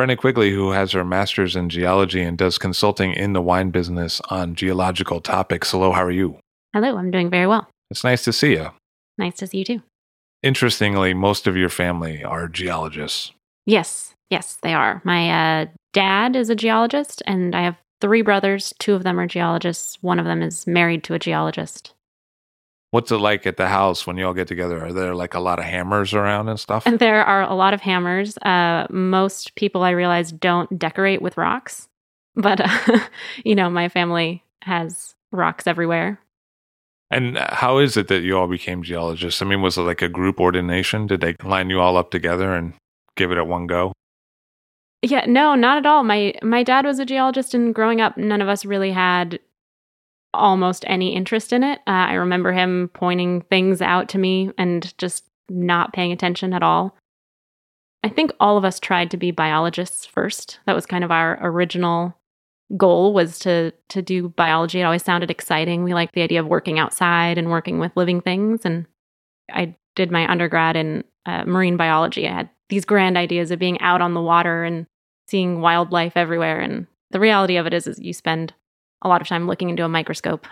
Brenna Quigley, who has her master's in geology and does consulting in the wine business on geological topics. Hello, how are you? Hello, I'm doing very well. It's nice to see you. Nice to see you too. Interestingly, most of your family are geologists. Yes, yes, they are. My uh, dad is a geologist, and I have three brothers. Two of them are geologists. One of them is married to a geologist. What's it like at the house when you all get together? Are there like a lot of hammers around and stuff? And there are a lot of hammers. Uh, most people I realize don't decorate with rocks, but uh, you know, my family has rocks everywhere. And how is it that you all became geologists? I mean, was it like a group ordination? Did they line you all up together and give it at one go? Yeah, no, not at all. My my dad was a geologist, and growing up, none of us really had almost any interest in it. Uh, I remember him pointing things out to me and just not paying attention at all. I think all of us tried to be biologists first. That was kind of our original goal was to to do biology. It always sounded exciting. We liked the idea of working outside and working with living things. And I did my undergrad in uh, marine biology. I had these grand ideas of being out on the water and seeing wildlife everywhere. And the reality of it is, is you spend a lot of time looking into a microscope.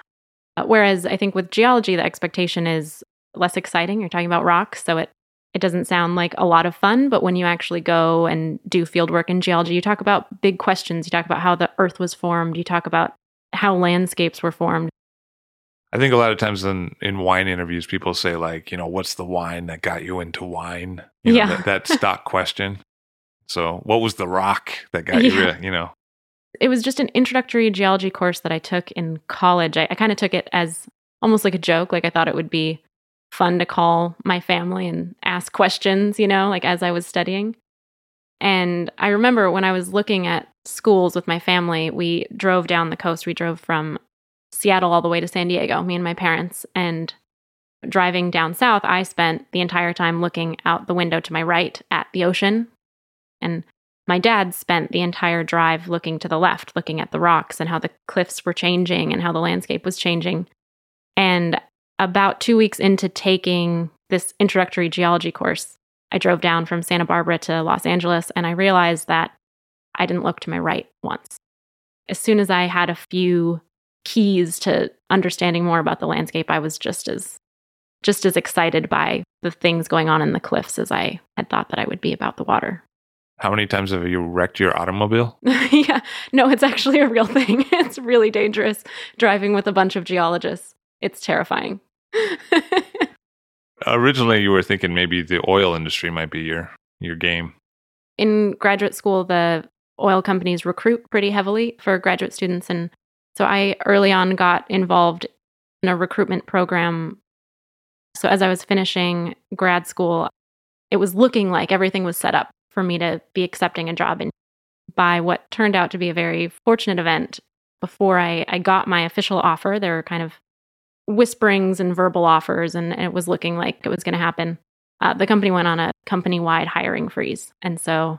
Uh, whereas I think with geology, the expectation is less exciting. You're talking about rocks, so it it doesn't sound like a lot of fun. But when you actually go and do field work in geology, you talk about big questions. You talk about how the Earth was formed. You talk about how landscapes were formed. I think a lot of times in, in wine interviews, people say like, you know, what's the wine that got you into wine? You know, Yeah. that, that stock question. So, what was the rock that got you? Yeah. re- You know, It was just an introductory geology course that I took in college. I, I kind of took it as almost like a joke. Like I thought it would be fun to call my family and ask questions, you know, like as I was studying. And I remember when I was looking at schools with my family, we drove down the coast. We drove from Seattle all the way to San Diego, me and my parents. And driving down south, I spent the entire time looking out the window to my right at the ocean. And my dad spent the entire drive looking to the left, looking at the rocks and how the cliffs were changing and how the landscape was changing. And about two weeks into taking this introductory geology course, I drove down from Santa Barbara to Los Angeles and I realized that I didn't look to my right once. As soon as I had a few keys to understanding more about the landscape, I was just as just as excited by the things going on in the cliffs as I had thought that I would be about the water. How many times have you wrecked your automobile? yeah, no, it's actually a real thing. It's really dangerous driving with a bunch of geologists. It's terrifying. Originally, you were thinking maybe the oil industry might be your your game. In graduate school, the oil companies recruit pretty heavily for graduate students. And so I early on got involved in a recruitment program. So as I was finishing grad school, it was looking like everything was set up for me to be accepting a job. And by what turned out to be a very fortunate event, before I, I got my official offer, there were kind of whisperings and verbal offers, and, and it was looking like it was going to happen. Uh, the company went on a company wide hiring freeze. And so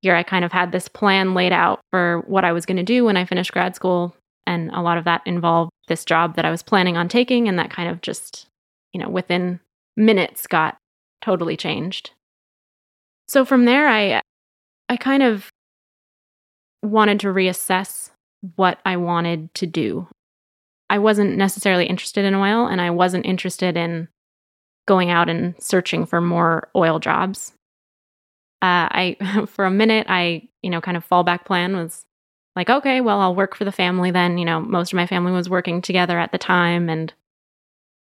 here I kind of had this plan laid out for what I was going to do when I finished grad school. And a lot of that involved this job that I was planning on taking. And that kind of just, you know, within minutes got totally changed. So from there, I, I kind of wanted to reassess what I wanted to do. I wasn't necessarily interested in oil and I wasn't interested in going out and searching for more oil jobs. Uh, I, for a minute, I, you know, kind of fallback plan was like, okay, well, I'll work for the family then. You know, most of my family was working together at the time. And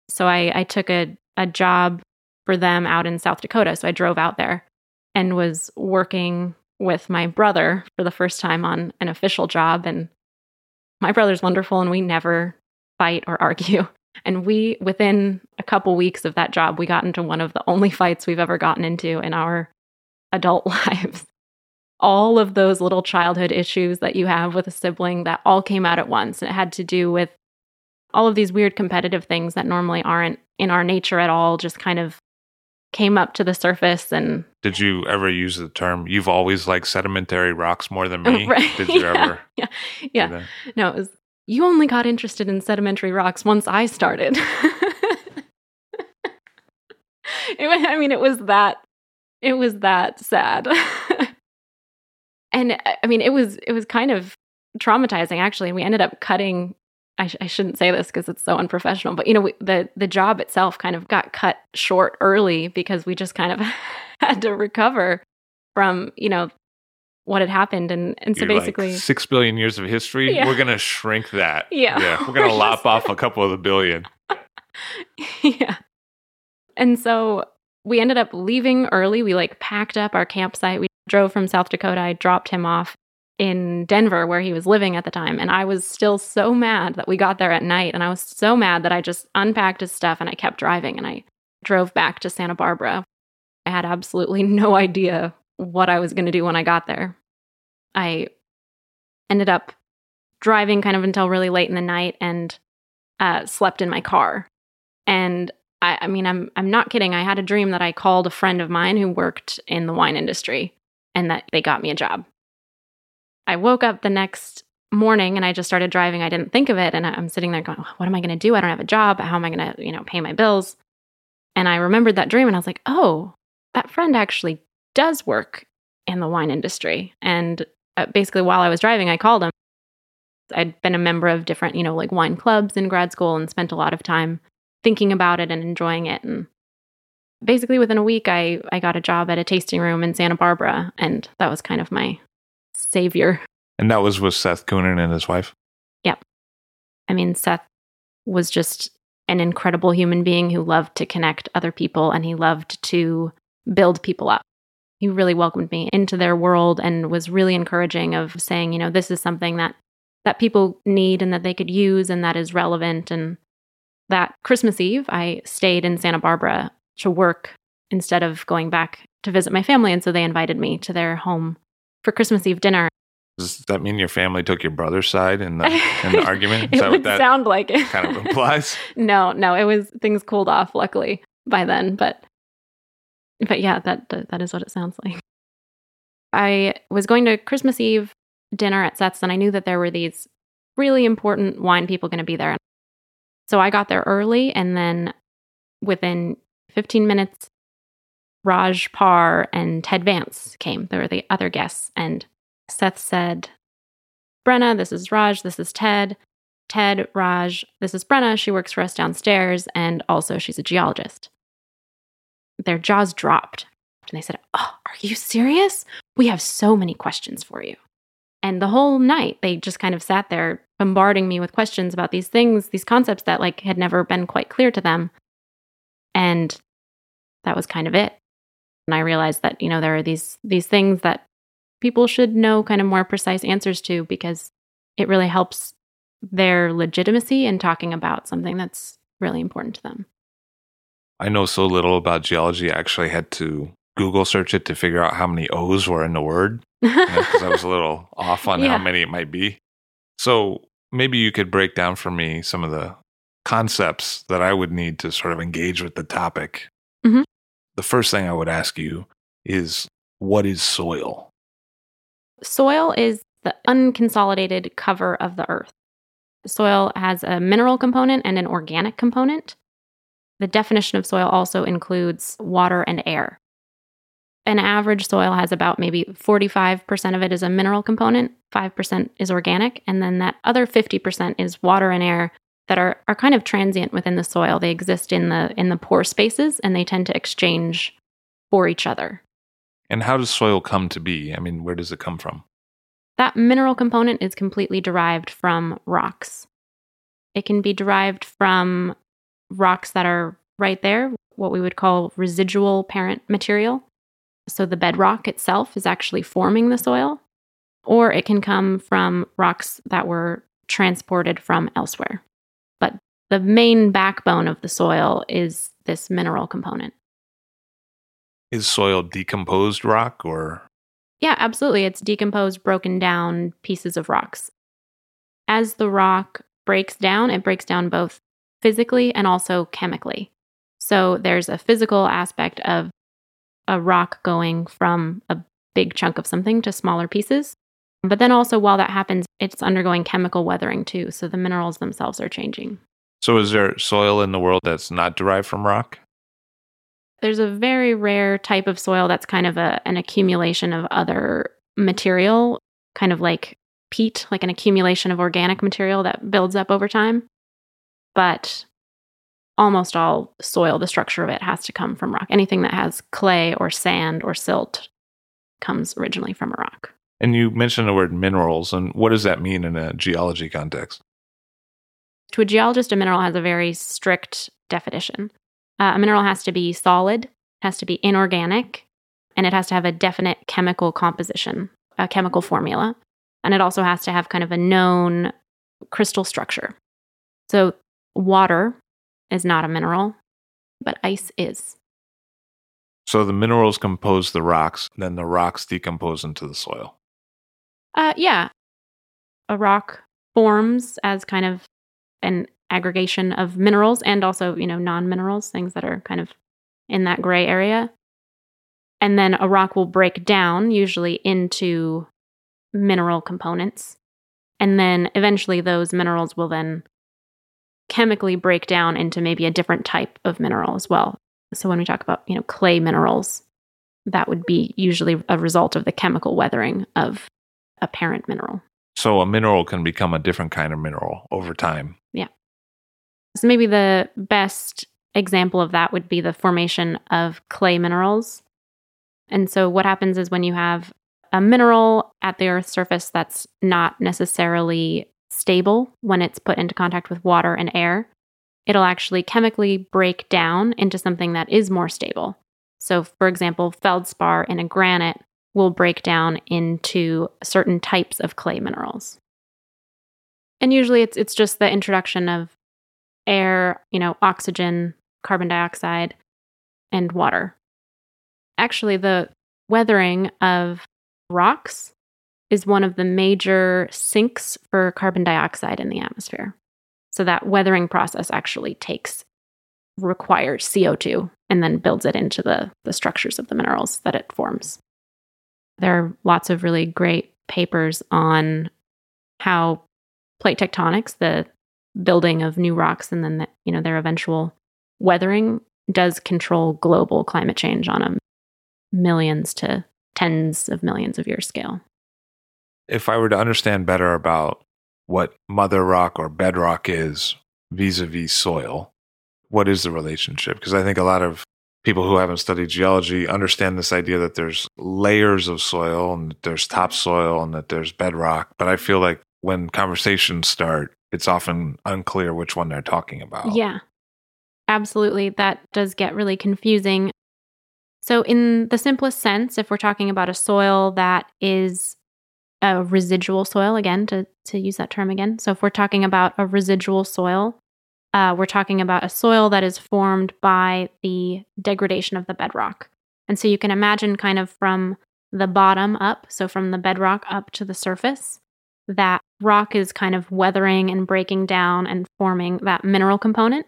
so I, I took a, a job for them out in South Dakota. So I drove out there and was working with my brother for the first time on an official job. And my brother's wonderful, and we never fight or argue. And we, within a couple weeks of that job, we got into one of the only fights we've ever gotten into in our adult lives. All of those little childhood issues that you have with a sibling that all came out at once. And it had to do with all of these weird competitive things that normally aren't in our nature at all, just kind of came up to the surface and did you ever use the term you've always liked sedimentary rocks more than me right. did you yeah. ever yeah. yeah no it was you only got interested in sedimentary rocks once i started. It was, i mean it was that it was that sad. And uh, i mean it was it was kind of traumatizing actually. And we ended up cutting I, sh- I shouldn't say this because it's so unprofessional, but you know, we, the the job itself kind of got cut short early because we just kind of had to recover from you know what had happened, and and so You're basically like six billion years of history. Yeah. We're gonna shrink that. Yeah, yeah, we're gonna we're lop just... off a couple of the billion. yeah, and so we ended up leaving early. We like packed up our campsite. We drove from South Dakota. I dropped him off in Denver where he was living at the time. And I was still so mad that we got there at night. And I was so mad that I just unpacked his stuff and I kept driving and I drove back to Santa Barbara. I had absolutely no idea what I was going to do when I got there. I ended up driving kind of until really late in the night and uh, slept in my car. And I, I mean, I'm I'm not kidding. I had a dream that I called a friend of mine who worked in the wine industry, and that they got me a job. I woke up the next morning and I just started driving. I didn't think of it. And I'm sitting there going, what am I going to do? I don't have a job. How am I going to, you know, pay my bills? And I remembered that dream and I was like, oh, that friend actually does work in the wine industry. And uh, basically, while I was driving, I called him. I'd been a member of different, you know, like wine clubs in grad school and spent a lot of time thinking about it and enjoying it. And basically, within a week, I, I got a job at a tasting room in Santa Barbara. And that was kind of my savior. And that was with Seth Kunin and his wife? Yep. I mean, Seth was just an incredible human being who loved to connect other people and he loved to build people up. He really welcomed me into their world and was really encouraging of saying, you know, this is something that that people need and that they could use and that is relevant and that Christmas Eve I stayed in Santa Barbara to work instead of going back to visit my family and so they invited me to their home for Christmas Eve dinner. Does that mean your family took your brother's side in the in the argument? Is it would sound like it. kind of implies. no, no, it was things cooled off luckily by then, but but yeah, that that is what it sounds like. I was going to Christmas Eve dinner at Seth's, and I knew that there were these really important wine people going to be there. So I got there early, and then within 15 minutes, Raj Parr and Ted Vance came. They were the other guests. And Seth said, Brenna, this is Raj, this is Ted. Ted, Raj, this is Brenna. She works for us downstairs, and also she's a geologist. Their jaws dropped, and they said, Oh, are you serious? We have so many questions for you. And the whole night, they just kind of sat there bombarding me with questions about these things, these concepts that like had never been quite clear to them. And that was kind of it. And I realized that, you know, there are these these things that people should know kind of more precise answers to because it really helps their legitimacy in talking about something that's really important to them. I know so little about geology. I actually had to Google search it to figure out how many O's were in the word because I was a little off on yeah. how many it might be. So maybe you could break down for me some of the concepts that I would need to sort of engage with the topic. Mm-hmm the first thing I would ask you is what is soil? Soil is the unconsolidated cover of the earth. Soil has a mineral component and an organic component. The definition of soil also includes water and air. An average soil has about maybe 45% of it is a mineral component, 5% is organic, and then that other 50% is water and air that are, are kind of transient within the soil. They exist in the in the pore spaces and they tend to exchange for each other. And how does soil come to be? I mean, where does it come from? That mineral component is completely derived from rocks. It can be derived from rocks that are right there, what we would call residual parent material. So the bedrock itself is actually forming the soil, or it can come from rocks that were transported from elsewhere. The main backbone of the soil is this mineral component. Is soil decomposed rock or yeah, absolutely. It's decomposed, broken down pieces of rocks. As the rock breaks down, it breaks down both physically and also chemically. So there's a physical aspect of a rock going from a big chunk of something to smaller pieces. But then also, while that happens, it's undergoing chemical weathering too. So the minerals themselves are changing. So, is there soil in the world that's not derived from rock? There's a very rare type of soil that's kind of a, an accumulation of other material, kind of like peat, like an accumulation of organic material that builds up over time. But almost all soil, the structure of it has to come from rock. Anything that has clay or sand or silt comes originally from a rock. And you mentioned the word minerals, and what does that mean in a geology context? To a geologist, a mineral has a very strict definition. Uh, a mineral has to be solid, has to be inorganic, and it has to have a definite chemical composition, a chemical formula. And it also has to have kind of a known crystal structure. So, water is not a mineral, but ice is. So, the minerals compose the rocks, then the rocks decompose into the soil. Uh, yeah. A rock forms as kind of an aggregation of minerals and also, you know, non-minerals, things that are kind of in that gray area. And then a rock will break down usually into mineral components. And then eventually those minerals will then chemically break down into maybe a different type of mineral as well. So when we talk about, you know, clay minerals, that would be usually a result of the chemical weathering of a parent mineral. So a mineral can become a different kind of mineral over time. Yeah. So maybe the best example of that would be the formation of clay minerals. And so what happens is when you have a mineral at the earth's surface that's not necessarily stable when it's put into contact with water and air, it'll actually chemically break down into something that is more stable. So, for example, feldspar in a granite will break down into certain types of clay minerals. And usually it's it's just the introduction of air, you know, oxygen, carbon dioxide, and water. Actually, the weathering of rocks is one of the major sinks for carbon dioxide in the atmosphere. So that weathering process actually takes requires CO2 and then builds it into the, the structures of the minerals that it forms. There are lots of really great papers on how plate tectonics, the building of new rocks and then the, you know their eventual weathering does control global climate change on a millions to tens of millions of year scale. If I were to understand better about what mother rock or bedrock is vis-a-vis soil, what is the relationship? Because I think a lot of people who haven't studied geology understand this idea that there's layers of soil and that there's topsoil and that there's bedrock, but I feel like when conversations start, it's often unclear which one they're talking about. Yeah, absolutely. That does get really confusing. So, in the simplest sense, if we're talking about a soil that is a residual soil, again, to, to use that term again. So, if we're talking about a residual soil, uh, we're talking about a soil that is formed by the degradation of the bedrock. And so you can imagine kind of from the bottom up, so from the bedrock up to the surface, that rock is kind of weathering and breaking down and forming that mineral component.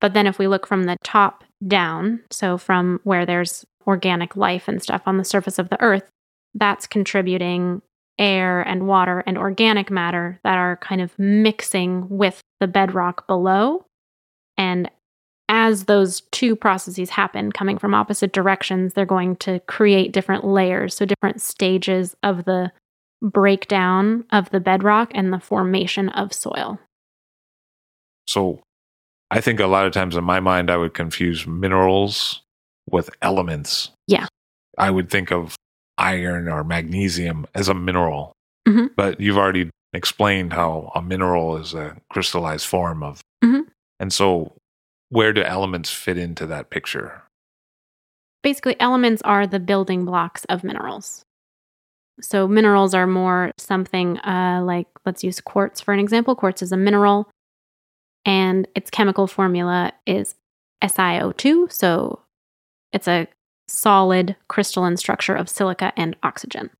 But then if we look from the top down, so from where there's organic life and stuff on the surface of the earth, that's contributing air and water and organic matter that are kind of mixing with the bedrock below. And as those two processes happen, coming from opposite directions, they're going to create different layers, so different stages of the breakdown of the bedrock and the formation of soil. So I think a lot of times in my mind, I would confuse minerals with elements. Yeah. I would think of iron or magnesium as a mineral. Mhm. But you've already explained how a mineral is a crystallized form of. Mhm. And so, where do elements fit into that picture? Basically, elements are the building blocks of minerals. So, minerals are more something uh, like, let's use quartz for an example. Quartz is a mineral, and its chemical formula is SiO2. So, it's a solid crystalline structure of silica and oxygen.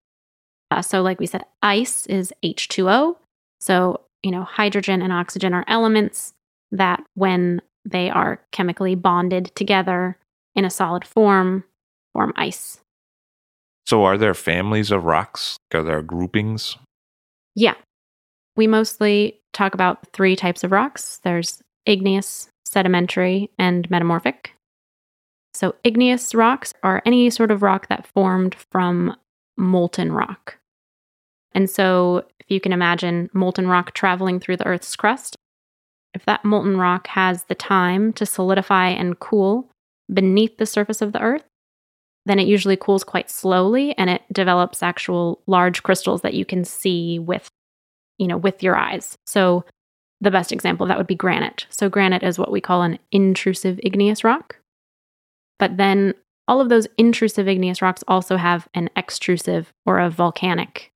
Uh, so, like we said, ice is H2O. So, you know, hydrogen and oxygen are elements that, when they are chemically bonded together in a solid form, form ice. So, are there families of rocks? Are there groupings? Yeah. We mostly talk about three types of rocks there's igneous, sedimentary, and metamorphic. So, igneous rocks are any sort of rock that formed from molten rock. And so, if you can imagine molten rock traveling through the Earth's crust, if that molten rock has the time to solidify and cool beneath the surface of the Earth, then it usually cools quite slowly and it develops actual large crystals that you can see with you know with your eyes. So the best example of that would be granite. So granite is what we call an intrusive igneous rock. But then all of those intrusive igneous rocks also have an extrusive or a volcanic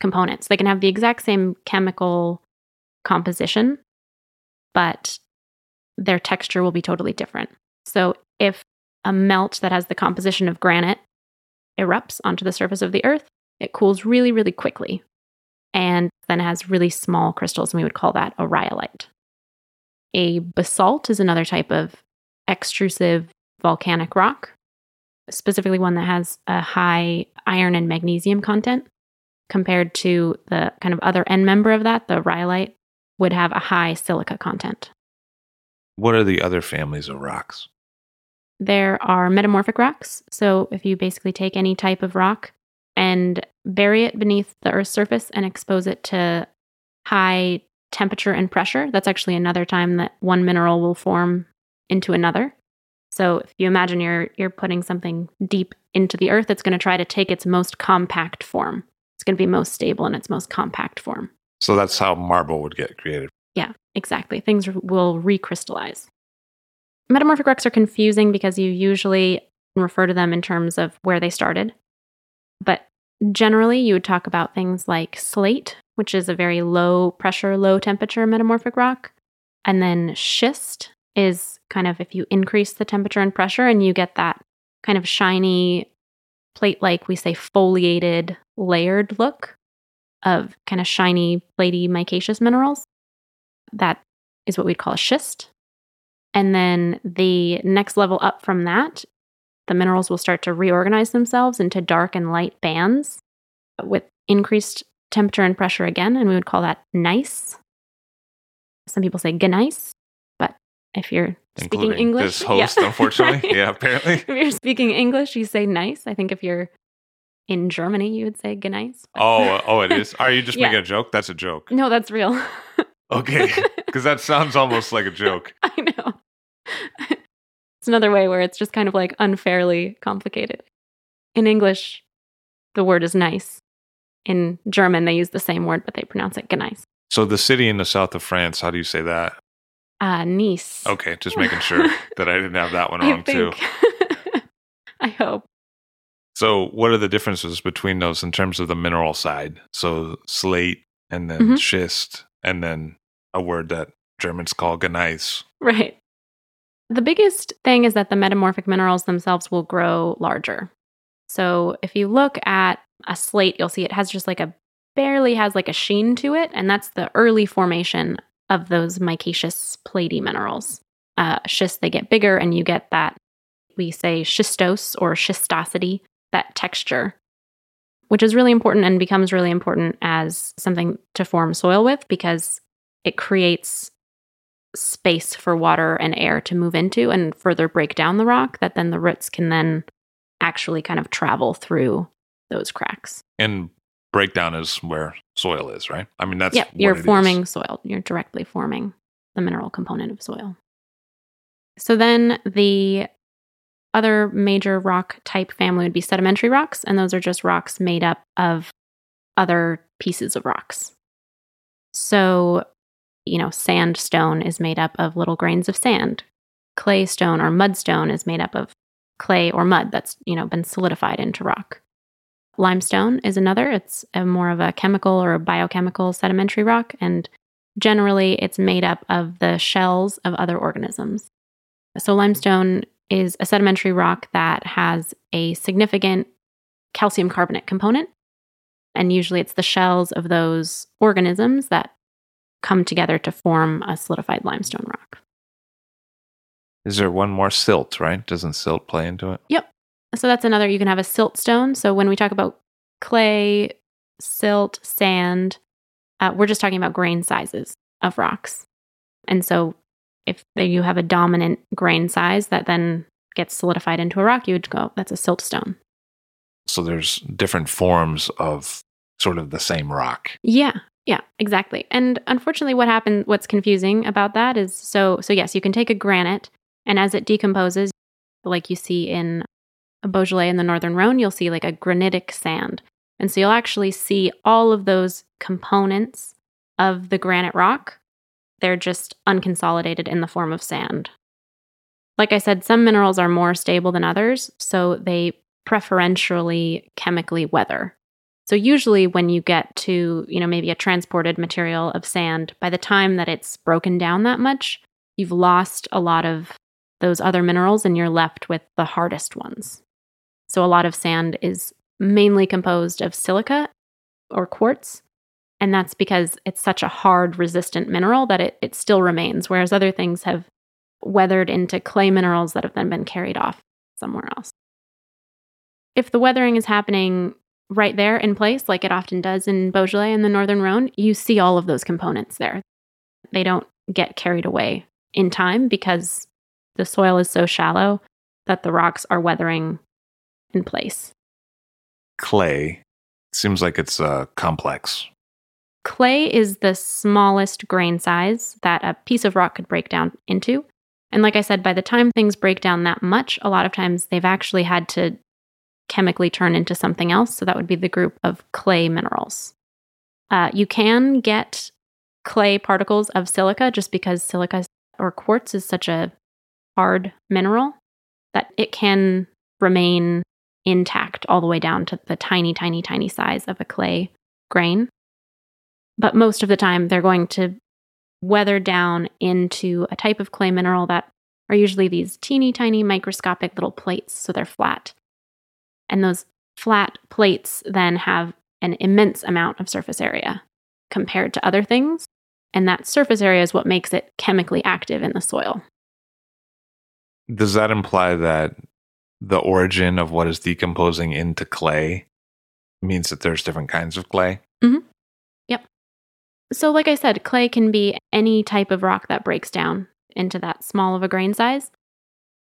component. So they can have the exact same chemical composition, but their texture will be totally different. So if a melt that has the composition of granite erupts onto the surface of the earth, it cools really, really quickly and then has really small crystals, and we would call that a rhyolite. A basalt is another type of extrusive volcanic rock, specifically one that has a high iron and magnesium content, compared to the kind of other end member of that, the rhyolite, would have a high silica content. What are the other families of rocks? There are metamorphic rocks. So, if you basically take any type of rock and bury it beneath the Earth's surface and expose it to high temperature and pressure, that's actually another time that one mineral will form into another. So, if you imagine you're you're putting something deep into the earth, it's going to try to take its most compact form. It's going to be most stable in its most compact form. So that's how marble would get created. Yeah, exactly. Things r- will recrystallize. Metamorphic rocks are confusing because you usually refer to them in terms of where they started. But generally, you would talk about things like slate, which is a very low pressure, low temperature metamorphic rock. And then schist is kind of if you increase the temperature and pressure and you get that kind of shiny plate like, we say foliated, layered look of kind of shiny, platey, micaceous minerals. That is what we'd call a schist. And then the next level up from that, the minerals will start to reorganize themselves into dark and light bands with increased temperature and pressure again, and we would call that gneiss. Some people say gneiss, but if you're speaking Including English, this host, yeah, unfortunately. Yeah, apparently. If you're speaking English, you say nice. I think if you're in Germany, you would say but- Oh, oh, it is. Are you just Yeah. making a joke? That's a joke. no, that's real. Okay, because that sounds almost like a joke. I know. it's another way where it's just kind of like unfairly complicated. In English, the word is nice. In German, they use the same word, but they pronounce it gneiss. So the city in the south of France, how do you say that? Uh, Nice. Okay, just making sure that I didn't have that one wrong too. I hope. So, what are the differences between those in terms of the mineral side? So, slate and then Mhm. schist, and then a word that Germans call gneiss. Right. The biggest thing is that the metamorphic minerals themselves will grow larger. So if you look at a slate, you'll see it has just like a barely has like a sheen to it, and that's the early formation of those micaceous platy minerals. Uh, schist, they get bigger, and you get that we say schistose or schistosity, that texture. which is really important and becomes really important as something to form soil with because it creates space for water and air to move into and further break down the rock that then the roots can then actually kind of travel through those cracks. And breakdown is where soil is, right? I mean, that's yeah, you're forming is. soil. You're directly forming the mineral component of soil. So then the other major rock type family would be sedimentary rocks, and those are just rocks made up of other pieces of rocks. So, you know, sandstone is made up of little grains of sand. Clay stone or mudstone is made up of clay or mud that's, you know, been solidified into rock. Limestone is another. It's a more of a chemical or a biochemical sedimentary rock, and generally it's made up of the shells of other organisms. So, limestone is a sedimentary rock that has a significant calcium carbonate component. And usually it's the shells of those organisms that come together to form a solidified limestone rock. Is there one more silt, right? Doesn't silt play into it? So that's another, you can have a siltstone. So when we talk about clay, silt, sand, uh, we're just talking about grain sizes of rocks. And so if you have a dominant grain size that then gets solidified into a rock, you would go, that's a siltstone. So there's different forms of sort of the same rock. Yeah, yeah, exactly. And unfortunately, what happened, what's confusing about that is so, so yes, you can take a granite and as it decomposes, like you see in Beaujolais in the Northern Rhone, you'll see like a granitic sand. And so you'll actually see all of those components of the granite rock. They're just unconsolidated in the form of sand. Like I said, some minerals are more stable than others, so they preferentially chemically weather. So usually when you get to, you know, maybe a transported material of sand, by the time that it's broken down that much, you've lost a lot of those other minerals and you're left with the hardest ones. So a lot of sand is mainly composed of silica or quartz. And that's because it's such a hard, resistant mineral that it, it still remains, whereas other things have weathered into clay minerals that have then been carried off somewhere else. If the weathering is happening right there in place, like it often does in Beaujolais and the Northern Rhone, you see all of those components there. They don't get carried away in time because the soil is so shallow that the rocks are weathering in place. Clay seems like it's uh, complex. Clay is the smallest grain size that a piece of rock could break down into. And like I said, by the time things break down that much, a lot of times they've actually had to chemically turn into something else. So that would be the group of clay minerals. Uh, you can get clay particles of silica just because silica or quartz is such a hard mineral that it can remain intact all the way down to the tiny, tiny, tiny size of a clay grain. But most of the time, they're going to weather down into a type of clay mineral that are usually these teeny tiny microscopic little plates, so they're flat. And those flat plates then have an immense amount of surface area compared to other things. And that surface area is what makes it chemically active in the soil. Does that imply that the origin of what is decomposing into clay means that there's different kinds of clay? Mm-hmm. Yep. So, like I said, clay can be any type of rock that breaks down into that small of a grain size.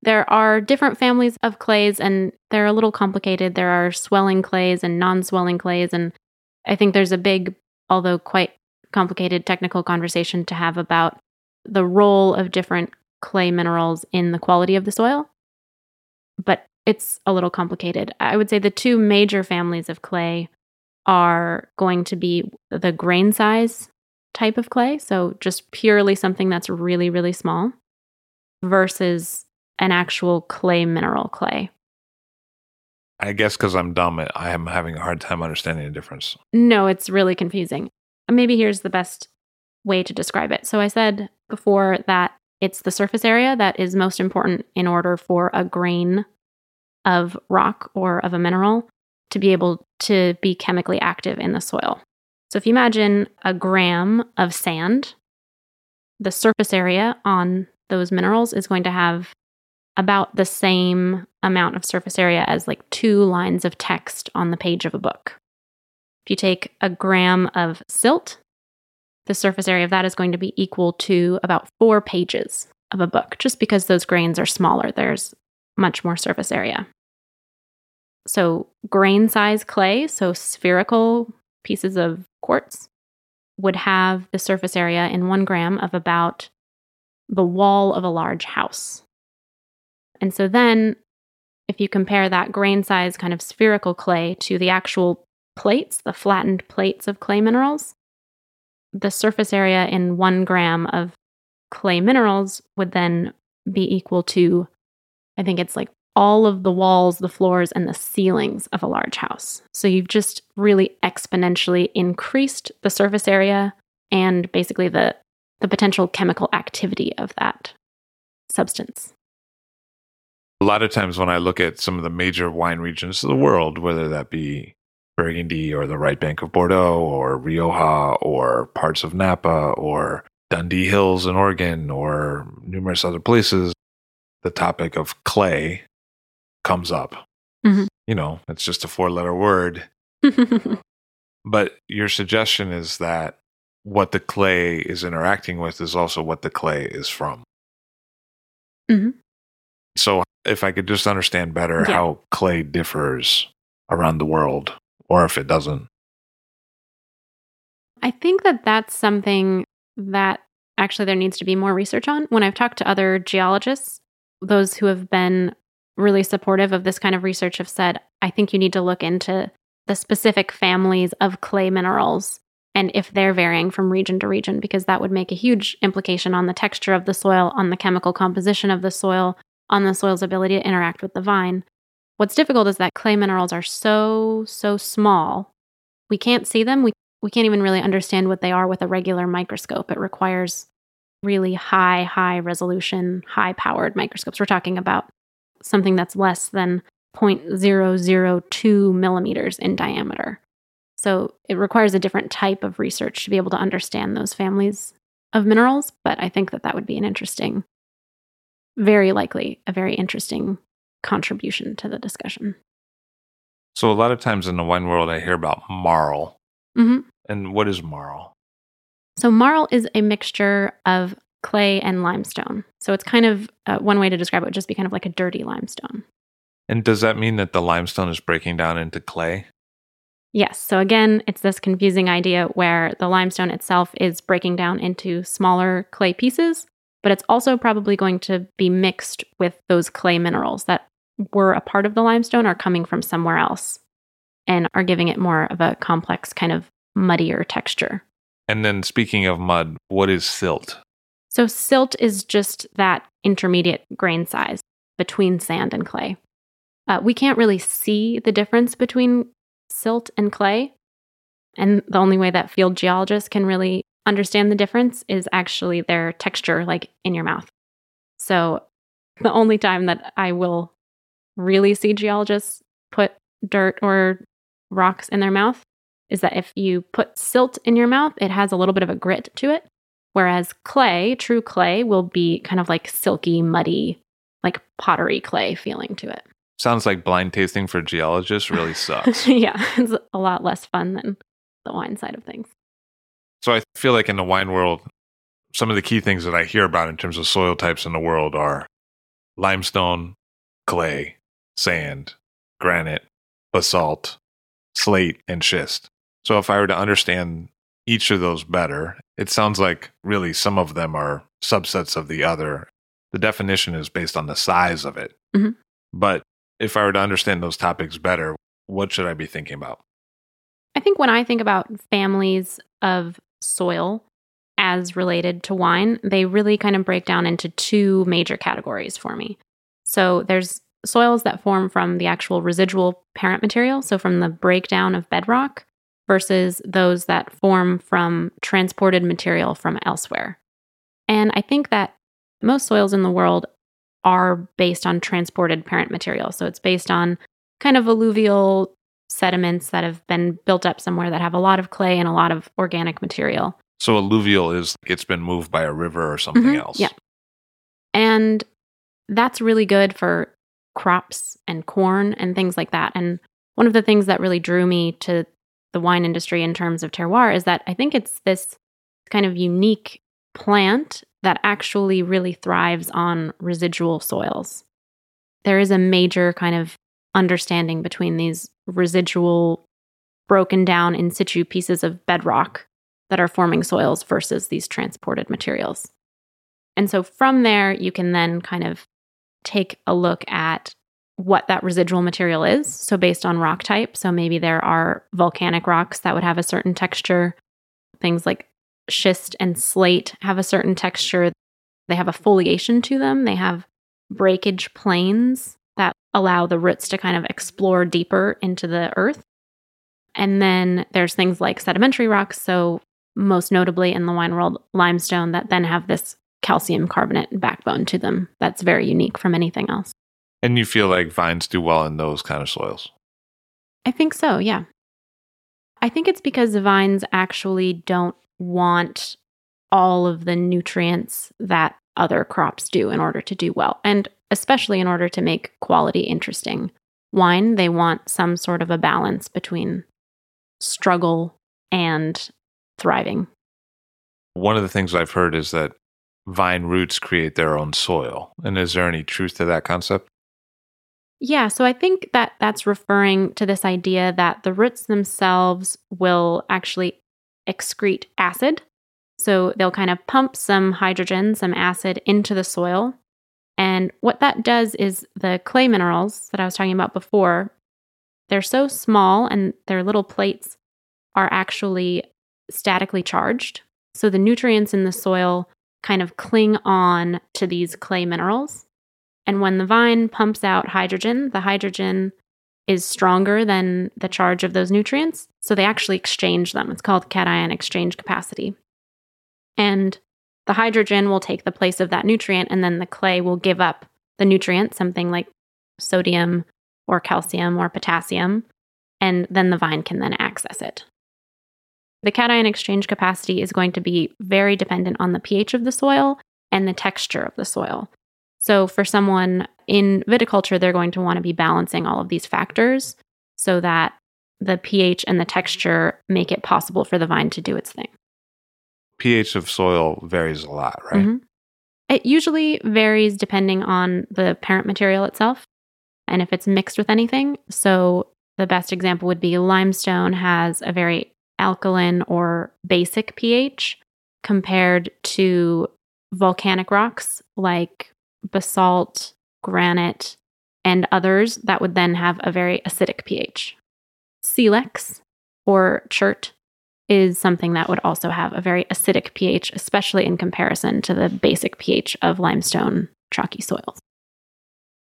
There are different families of clays, and they're a little complicated. There are swelling clays and non swelling clays. And I think there's a big, although quite complicated technical conversation to have about the role of different clay minerals in the quality of the soil. But it's a little complicated. I would say the two major families of clay are going to be the grain size type of clay, so just purely something that's really, really small, versus an actual clay mineral clay. I guess because I'm dumb, I am having a hard time understanding the difference. No, it's really confusing. Maybe here's the best way to describe it. So I said before that it's the surface area that is most important in order for a grain of rock or of a mineral to be able to be chemically active in the soil. So if you imagine a gram of sand, the surface area on those minerals is going to have about the same amount of surface area as like two lines of text on the page of a book. If you take a gram of silt, the surface area of that is going to be equal to about four pages of a book, just because those grains are smaller. There's much more surface area. So, grain size clay, so spherical pieces of quartz, would have the surface area in one gram of about the wall of a large house. And so then, if you compare that grain size kind of spherical clay to the actual plates, the flattened plates of clay minerals, the surface area in one gram of clay minerals would then be equal to, I think it's like all of the walls, the floors, and the ceilings of a large house. So you've just really exponentially increased the surface area and basically the, the potential chemical activity of that substance. A lot of times when I look at some of the major wine regions of the world, whether that be Burgundy or the right bank of Bordeaux or Rioja or parts of Napa or Dundee Hills in Oregon or numerous other places, the topic of clay comes up. Mhm. You know, it's just a four letter word. But your suggestion is that what the clay is interacting with is also what the clay is from. Mhm. So, if I could just understand better Yeah. how clay differs around the world, or if it doesn't. I think that that's something that actually there needs to be more research on. When I've talked to other geologists, those who have been really supportive of this kind of research have said, I think you need to look into the specific families of clay minerals and if they're varying from region to region, because that would make a huge implication on the texture of the soil, on the chemical composition of the soil, on the soil's ability to interact with the vine. What's difficult is that clay minerals are so, so small. We can't see them. We we can't even really understand what they are with a regular microscope. It requires really high, high resolution, high powered microscopes. We're talking about something that's less than 0.002 millimeters in diameter. So it requires a different type of research to be able to understand those families of minerals. But I think that that would be an interesting, very likely a very interesting contribution to the discussion. So, a lot of times in the wine world, I hear about marl. hmm And what is marl? So marl is a mixture of clay and limestone. So it's kind of uh, one way to describe it would just be kind of like a dirty limestone. And does that mean that the limestone is breaking down into clay? Yes. So again, it's this confusing idea where the limestone itself is breaking down into smaller clay pieces, but it's also probably going to be mixed with those clay minerals that were a part of the limestone are coming from somewhere else and are giving it more of a complex kind of muddier texture. And then, speaking of mud, what is silt? So silt is just that intermediate grain size between sand and clay. Uh, we can't really see the difference between silt and clay. And the only way that field geologists can really understand the difference is actually their texture, like in your mouth. So the only time that I will really see geologists put dirt or rocks in their mouth is that if you put silt in your mouth, it has a little bit of a grit to it. Whereas clay, true clay, will be kind of like silky, muddy, like pottery clay feeling to it. Sounds like blind tasting for geologists really sucks. yeah, it's a lot less fun than the wine side of things. so, I feel like in the wine world, some of the key things that I hear about in terms of soil types in the world are limestone, clay, sand, granite, basalt, slate, and schist. So, if I were to understand each of those better, it sounds like really some of them are subsets of the other. The definition is based on the size of it. Mhm. But if I were to understand those topics better, what should I be thinking about? I think when I think about families of soil as related to wine, they really kind of break down into two major categories for me. So there's soils that form from the actual residual parent material, so from the breakdown of bedrock, versus those that form from transported material from elsewhere. And I think that most soils in the world are based on transported parent material. So it's based on kind of alluvial sediments that have been built up somewhere that have a lot of clay and a lot of organic material. So, alluvial is it's been moved by a river or something Mhm, else. yeah. And that's really good for crops and corn and things like that. And one of the things that really drew me to the wine industry in terms of terroir is that I think it's this kind of unique plant that actually really thrives on residual soils. There is a major kind of understanding between these residual, broken down in situ pieces of bedrock that are forming soils versus these transported materials. And so from there, you can then kind of take a look at what that residual material is. So, based on rock type, so maybe there are volcanic rocks that would have a certain texture. Things like schist and slate have a certain texture. They have a foliation to them, they have breakage planes that allow the roots to kind of explore deeper into the earth. And then there's things like sedimentary rocks. So, most notably in the wine world, limestone that then have this calcium carbonate backbone to them that's very unique from anything else. And you feel like vines do well in those kind of soils? I think so, yeah. I think it's because the vines actually don't want all of the nutrients that other crops do in order to do well, and especially in order to make quality interesting. Wine, they want some sort of a balance between struggle and thriving. One of the things I've heard is that vine roots create their own soil. And is there any truth to that concept? Yeah, so I think that that's referring to this idea that the roots themselves will actually excrete acid. So they'll kind of pump some hydrogen, some acid into the soil. And what that does is the clay minerals that I was talking about before, they're so small and their little plates are actually statically charged. So the nutrients in the soil kind of cling on to these clay minerals and when the vine pumps out hydrogen, the hydrogen is stronger than the charge of those nutrients. So they actually exchange them. It's called cation exchange capacity. And the hydrogen will take the place of that nutrient, and then the clay will give up the nutrient, something like sodium or calcium or potassium, and then the vine can then access it. The cation exchange capacity is going to be very dependent on the pH of the soil and the texture of the soil. So, for someone in viticulture, they're going to want to be balancing all of these factors so that the pH and the texture make it possible for the vine to do its thing. pH of soil varies a lot, right? Mhm. It usually varies depending on the parent material itself and if it's mixed with anything. So, the best example would be limestone has a very alkaline or basic pH compared to volcanic rocks like basalt, granite, and others that would then have a very acidic pH. Silex or chert is something that would also have a very acidic pH, especially in comparison to the basic pH of limestone chalky soils.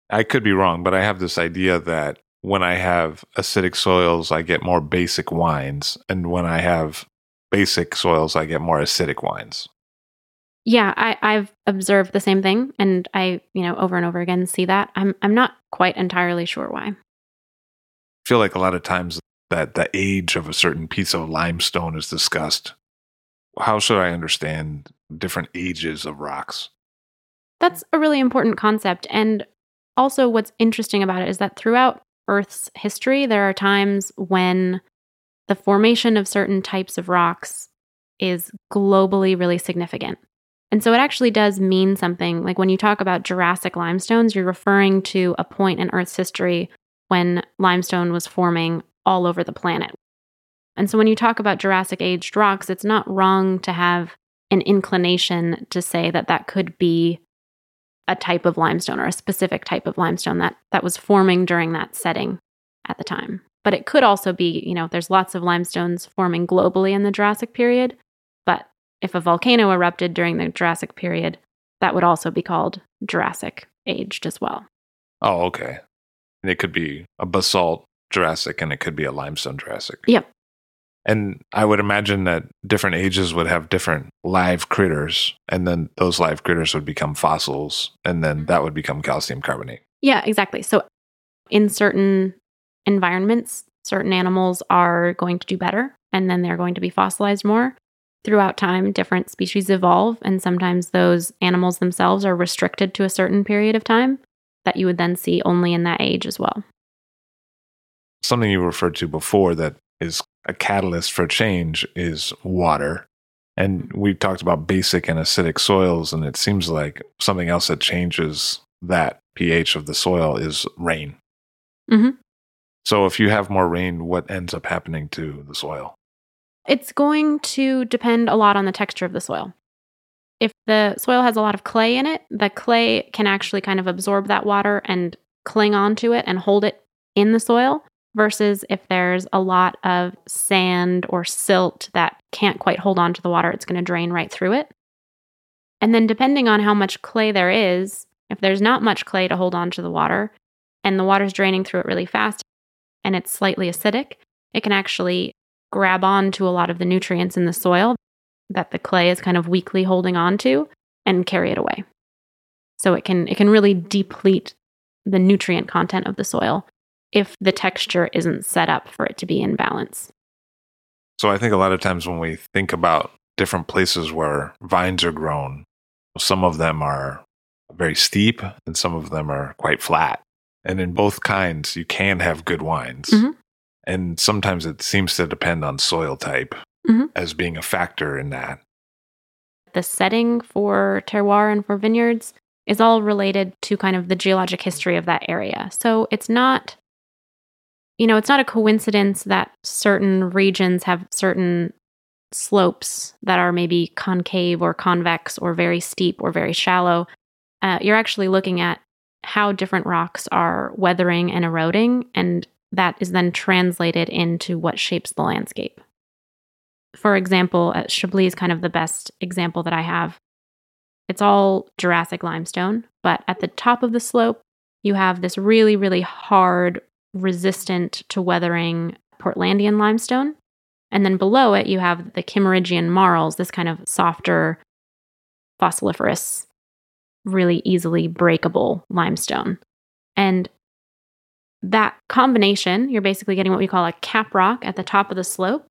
I could be wrong, but I have this idea that when I have acidic soils, I get more basic wines. And when I have basic soils, I get more acidic wines. Yeah, I, I've observed the same thing, and I, you know, over and over again see that. I'm I'm not quite entirely sure why. I feel like a lot of times that the age of a certain piece of limestone is discussed. How should I understand different ages of rocks? That's a really important concept. And also, what's interesting about it is that throughout Earth's history, there are times when the formation of certain types of rocks is globally really significant. And so it actually does mean something. Like when you talk about Jurassic limestones, you're referring to a point in Earth's history when limestone was forming all over the planet. And so when you talk about Jurassic aged rocks, it's not wrong to have an inclination to say that that could be a type of limestone or a specific type of limestone that that was forming during that setting at the time. But it could also be, you know, there's lots of limestones forming globally in the Jurassic period, if a volcano erupted during the Jurassic period, that would also be called Jurassic aged as well. Oh, okay. And it could be a basalt Jurassic and it could be a limestone Jurassic. Yep. And I would imagine that different ages would have different live critters, and then those live critters would become fossils, and then that would become calcium carbonate. Yeah, exactly. So in certain environments, certain animals are going to do better and then they're going to be fossilized more. Throughout time, different species evolve, and sometimes those animals themselves are restricted to a certain period of time that you would then see only in that age as well. Something you referred to before that is a catalyst for change is water. And we talked about basic and acidic soils, and it seems like something else that changes that pH of the soil is rain. Mhm. So if you have more rain, what ends up happening to the soil? It's going to depend a lot on the texture of the soil. If the soil has a lot of clay in it, the clay can actually kind of absorb that water and cling onto it and hold it in the soil, versus if there's a lot of sand or silt that can't quite hold on to the water, it's going to drain right through it. And then, depending on how much clay there is, if there's not much clay to hold on to the water and the water's draining through it really fast and it's slightly acidic, it can actually grab on to a lot of the nutrients in the soil that the clay is kind of weakly holding on to and carry it away. So it can it can really deplete the nutrient content of the soil if the texture isn't set up for it to be in balance. So I think a lot of times when we think about different places where vines are grown, some of them are very steep and some of them are quite flat. And in both kinds, you can have good wines. Mhm. And sometimes it seems to depend on soil type Mhm. as being a factor in that. The setting for terroir and for vineyards is all related to kind of the geologic history of that area. So it's not you know, it's not a coincidence that certain regions have certain slopes that are maybe concave or convex or very steep or very shallow. Uh, you're actually looking at how different rocks are weathering and eroding, and that is then translated into what shapes the landscape. For example, uh, Chablis is kind of the best example that I have. It's all Jurassic limestone, but at the top of the slope, you have this really, really hard, resistant to weathering Portlandian limestone. And then below it, you have the Kimmeridgian marls, this kind of softer, fossiliferous, really easily breakable limestone. And that combination, you're basically getting what we call a cap rock at the top of the slope.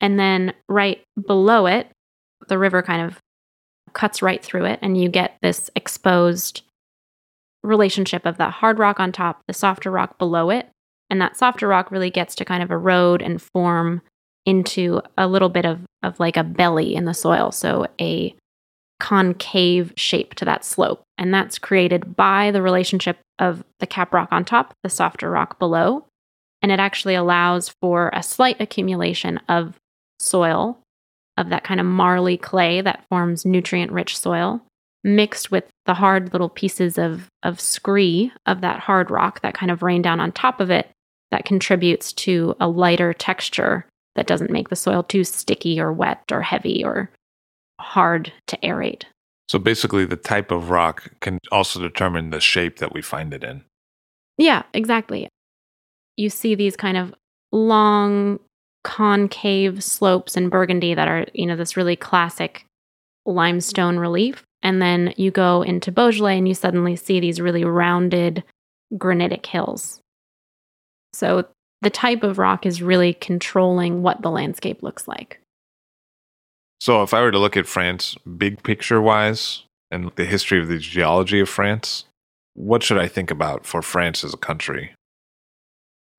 And then right below it, the river kind of cuts right through it, and you get this exposed relationship of that hard rock on top, the softer rock below it. And that softer rock really gets to kind of erode and form into a little bit of, of like a belly in the soil. So a concave shape to that slope. And that's created by the relationship of the cap rock on top, the softer rock below. And it actually allows for a slight accumulation of soil, of that kind of marly clay that forms nutrient rich soil, mixed with the hard little pieces of, of scree of that hard rock that kind of rain down on top of it that contributes to a lighter texture that doesn't make the soil too sticky or wet or heavy or hard to aerate. So basically, the type of rock can also determine the shape that we find it in. Yeah, exactly. You see these kind of long concave slopes in Burgundy that are, you know, this really classic limestone relief. And then you go into Beaujolais and you suddenly see these really rounded granitic hills. So the type of rock is really controlling what the landscape looks like. So if I were to look at France big picture wise and the history of the geology of France, what should I think about for France as a country?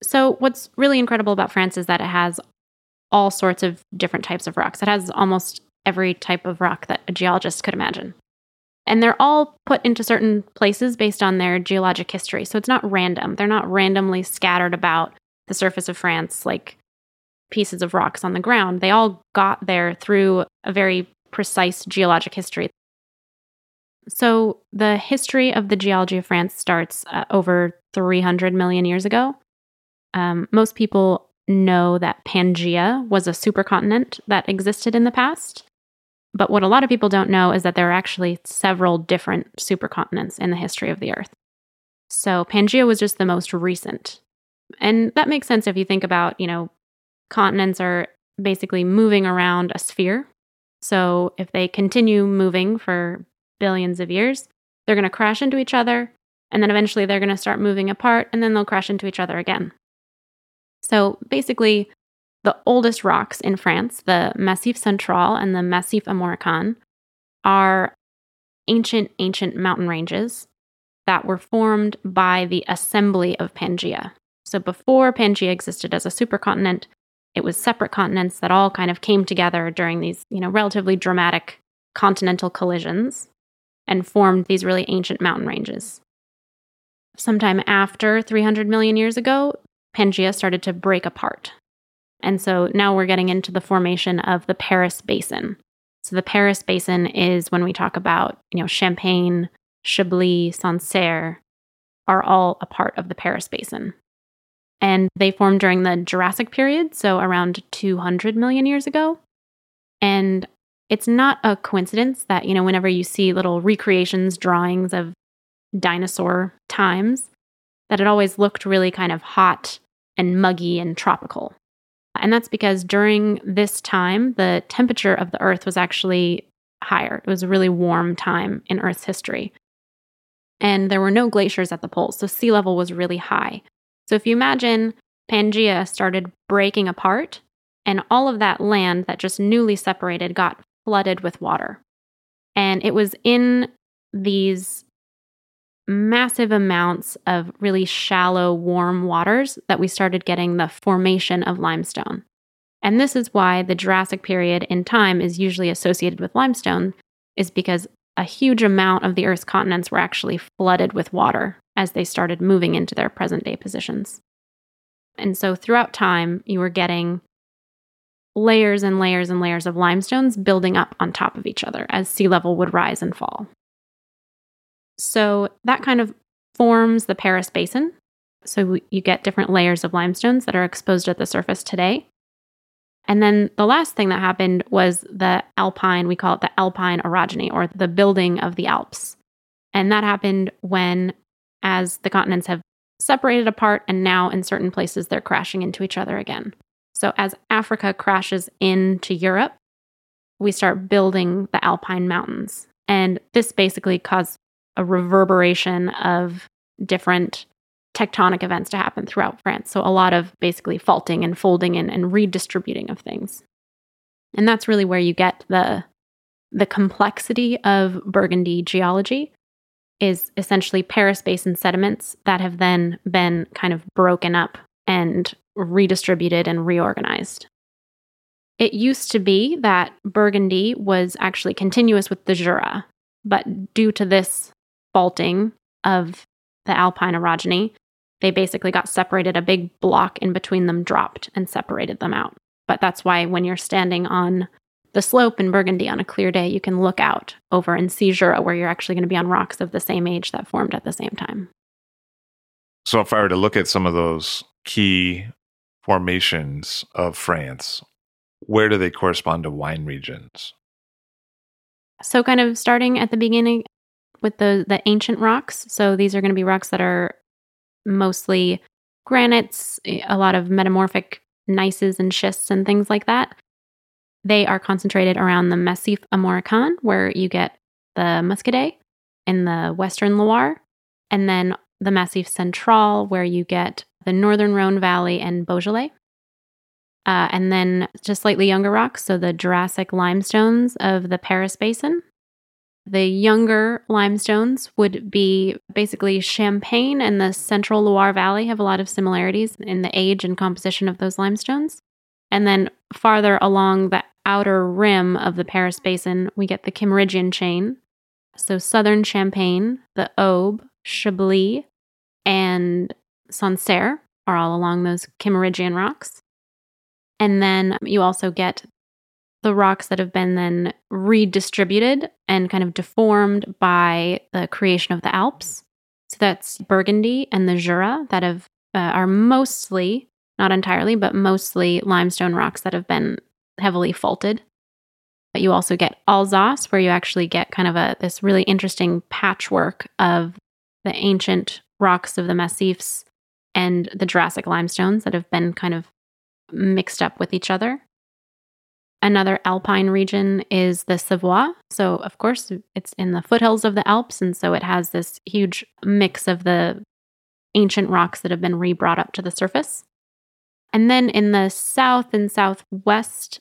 So, what's really incredible about France is that it has all sorts of different types of rocks. It has almost every type of rock that a geologist could imagine. And they're all put into certain places based on their geologic history. So, it's not random. They're not randomly scattered about the surface of France like pieces of rocks on the ground. They all got there through a very precise geologic history. So, the history of the geology of France starts uh, over 300 million years ago. Um, most people know that Pangaea was a supercontinent that existed in the past. But what a lot of people don't know is that there are actually several different supercontinents in the history of the Earth. So Pangaea was just the most recent. And that makes sense if you think about, you know, continents are basically moving around a sphere. So if they continue moving for billions of years, they're going to crash into each other. And then eventually they're going to start moving apart and then they'll crash into each other again. So basically, the oldest rocks in France, the Massif Central and the Massif Armoricain, are ancient, ancient mountain ranges that were formed by the assembly of Pangaea. So before Pangaea existed as a supercontinent, it was separate continents that all kind of came together during these, you know, relatively dramatic continental collisions and formed these really ancient mountain ranges. Sometime after 300 million years ago, Pangaea started to break apart. And so now we're getting into the formation of the Paris Basin. So the Paris Basin is when we talk about, you know, Champagne, Chablis, Sancerre are all a part of the Paris Basin. And they formed during the Jurassic period, so around 200 million years ago. And it's not a coincidence that, you know, whenever you see little recreations, drawings of dinosaur times, that it always looked really kind of hot and muggy and tropical. And that's because during this time, the temperature of the Earth was actually higher. It was a really warm time in Earth's history. And there were no glaciers at the poles, so sea level was really high. So if you imagine Pangaea started breaking apart, and all of that land that just newly separated got flooded with water. And it was in these massive amounts of really shallow, warm waters that we started getting the formation of limestone. And this is why the Jurassic period in time is usually associated with limestone, is because a huge amount of the Earth's continents were actually flooded with water as they started moving into their present day positions. And so throughout time, you were getting layers and layers and layers of limestones building up on top of each other as sea level would rise and fall. So that kind of forms the Paris Basin. So you get different layers of limestones that are exposed at the surface today. And then the last thing that happened was the Alpine, we call it the Alpine orogeny or the building of the Alps. And that happened when, as the continents have separated apart, and now in certain places they're crashing into each other again. So as Africa crashes into Europe, we start building the Alpine mountains. And this basically caused a reverberation of different tectonic events to happen throughout France. So a lot of basically faulting and folding and, and redistributing of things. And that's really where you get the the complexity of Burgundy geology is essentially Paris basin sediments that have then been kind of broken up and redistributed and reorganized. It used to be that Burgundy was actually continuous with the Jura, but due to this faulting of the Alpine orogeny, they basically got separated. A big block in between them dropped and separated them out. But that's why when you're standing on the slope in Burgundy on a clear day, you can look out over and see Jura, where you're actually going to be on rocks of the same age that formed at the same time. So, if I were to look at some of those key formations of France, where do they correspond to wine regions? So, kind of starting at the beginning with the the ancient rocks. So these are going to be rocks that are mostly granites, a lot of metamorphic gneisses and schists and things like that. They are concentrated around the Massif Armoricain, where you get the Muscadet in the Western Loire, and then the Massif Central, where you get the Northern Rhone Valley and Beaujolais. Uh, and then just slightly younger rocks, so the Jurassic limestones of the Paris Basin. The younger limestones would be basically Champagne and the central Loire Valley have a lot of similarities in the age and composition of those limestones. And then farther along the outer rim of the Paris Basin, we get the Kimmeridgian chain. So southern Champagne, the Aube, Chablis, and Sancerre are all along those Kimmeridgian rocks. And then you also get the rocks that have been then redistributed and kind of deformed by the creation of the Alps. So that's Burgundy and the Jura that have uh, are mostly, not entirely, but mostly limestone rocks that have been heavily faulted. But you also get Alsace, where you actually get kind of a this really interesting patchwork of the ancient rocks of the massifs and the Jurassic limestones that have been kind of mixed up with each other. Another alpine region is the Savoie. So, of course, it's in the foothills of the Alps. And so it has this huge mix of the ancient rocks that have been re brought up to the surface. And then in the south and southwest,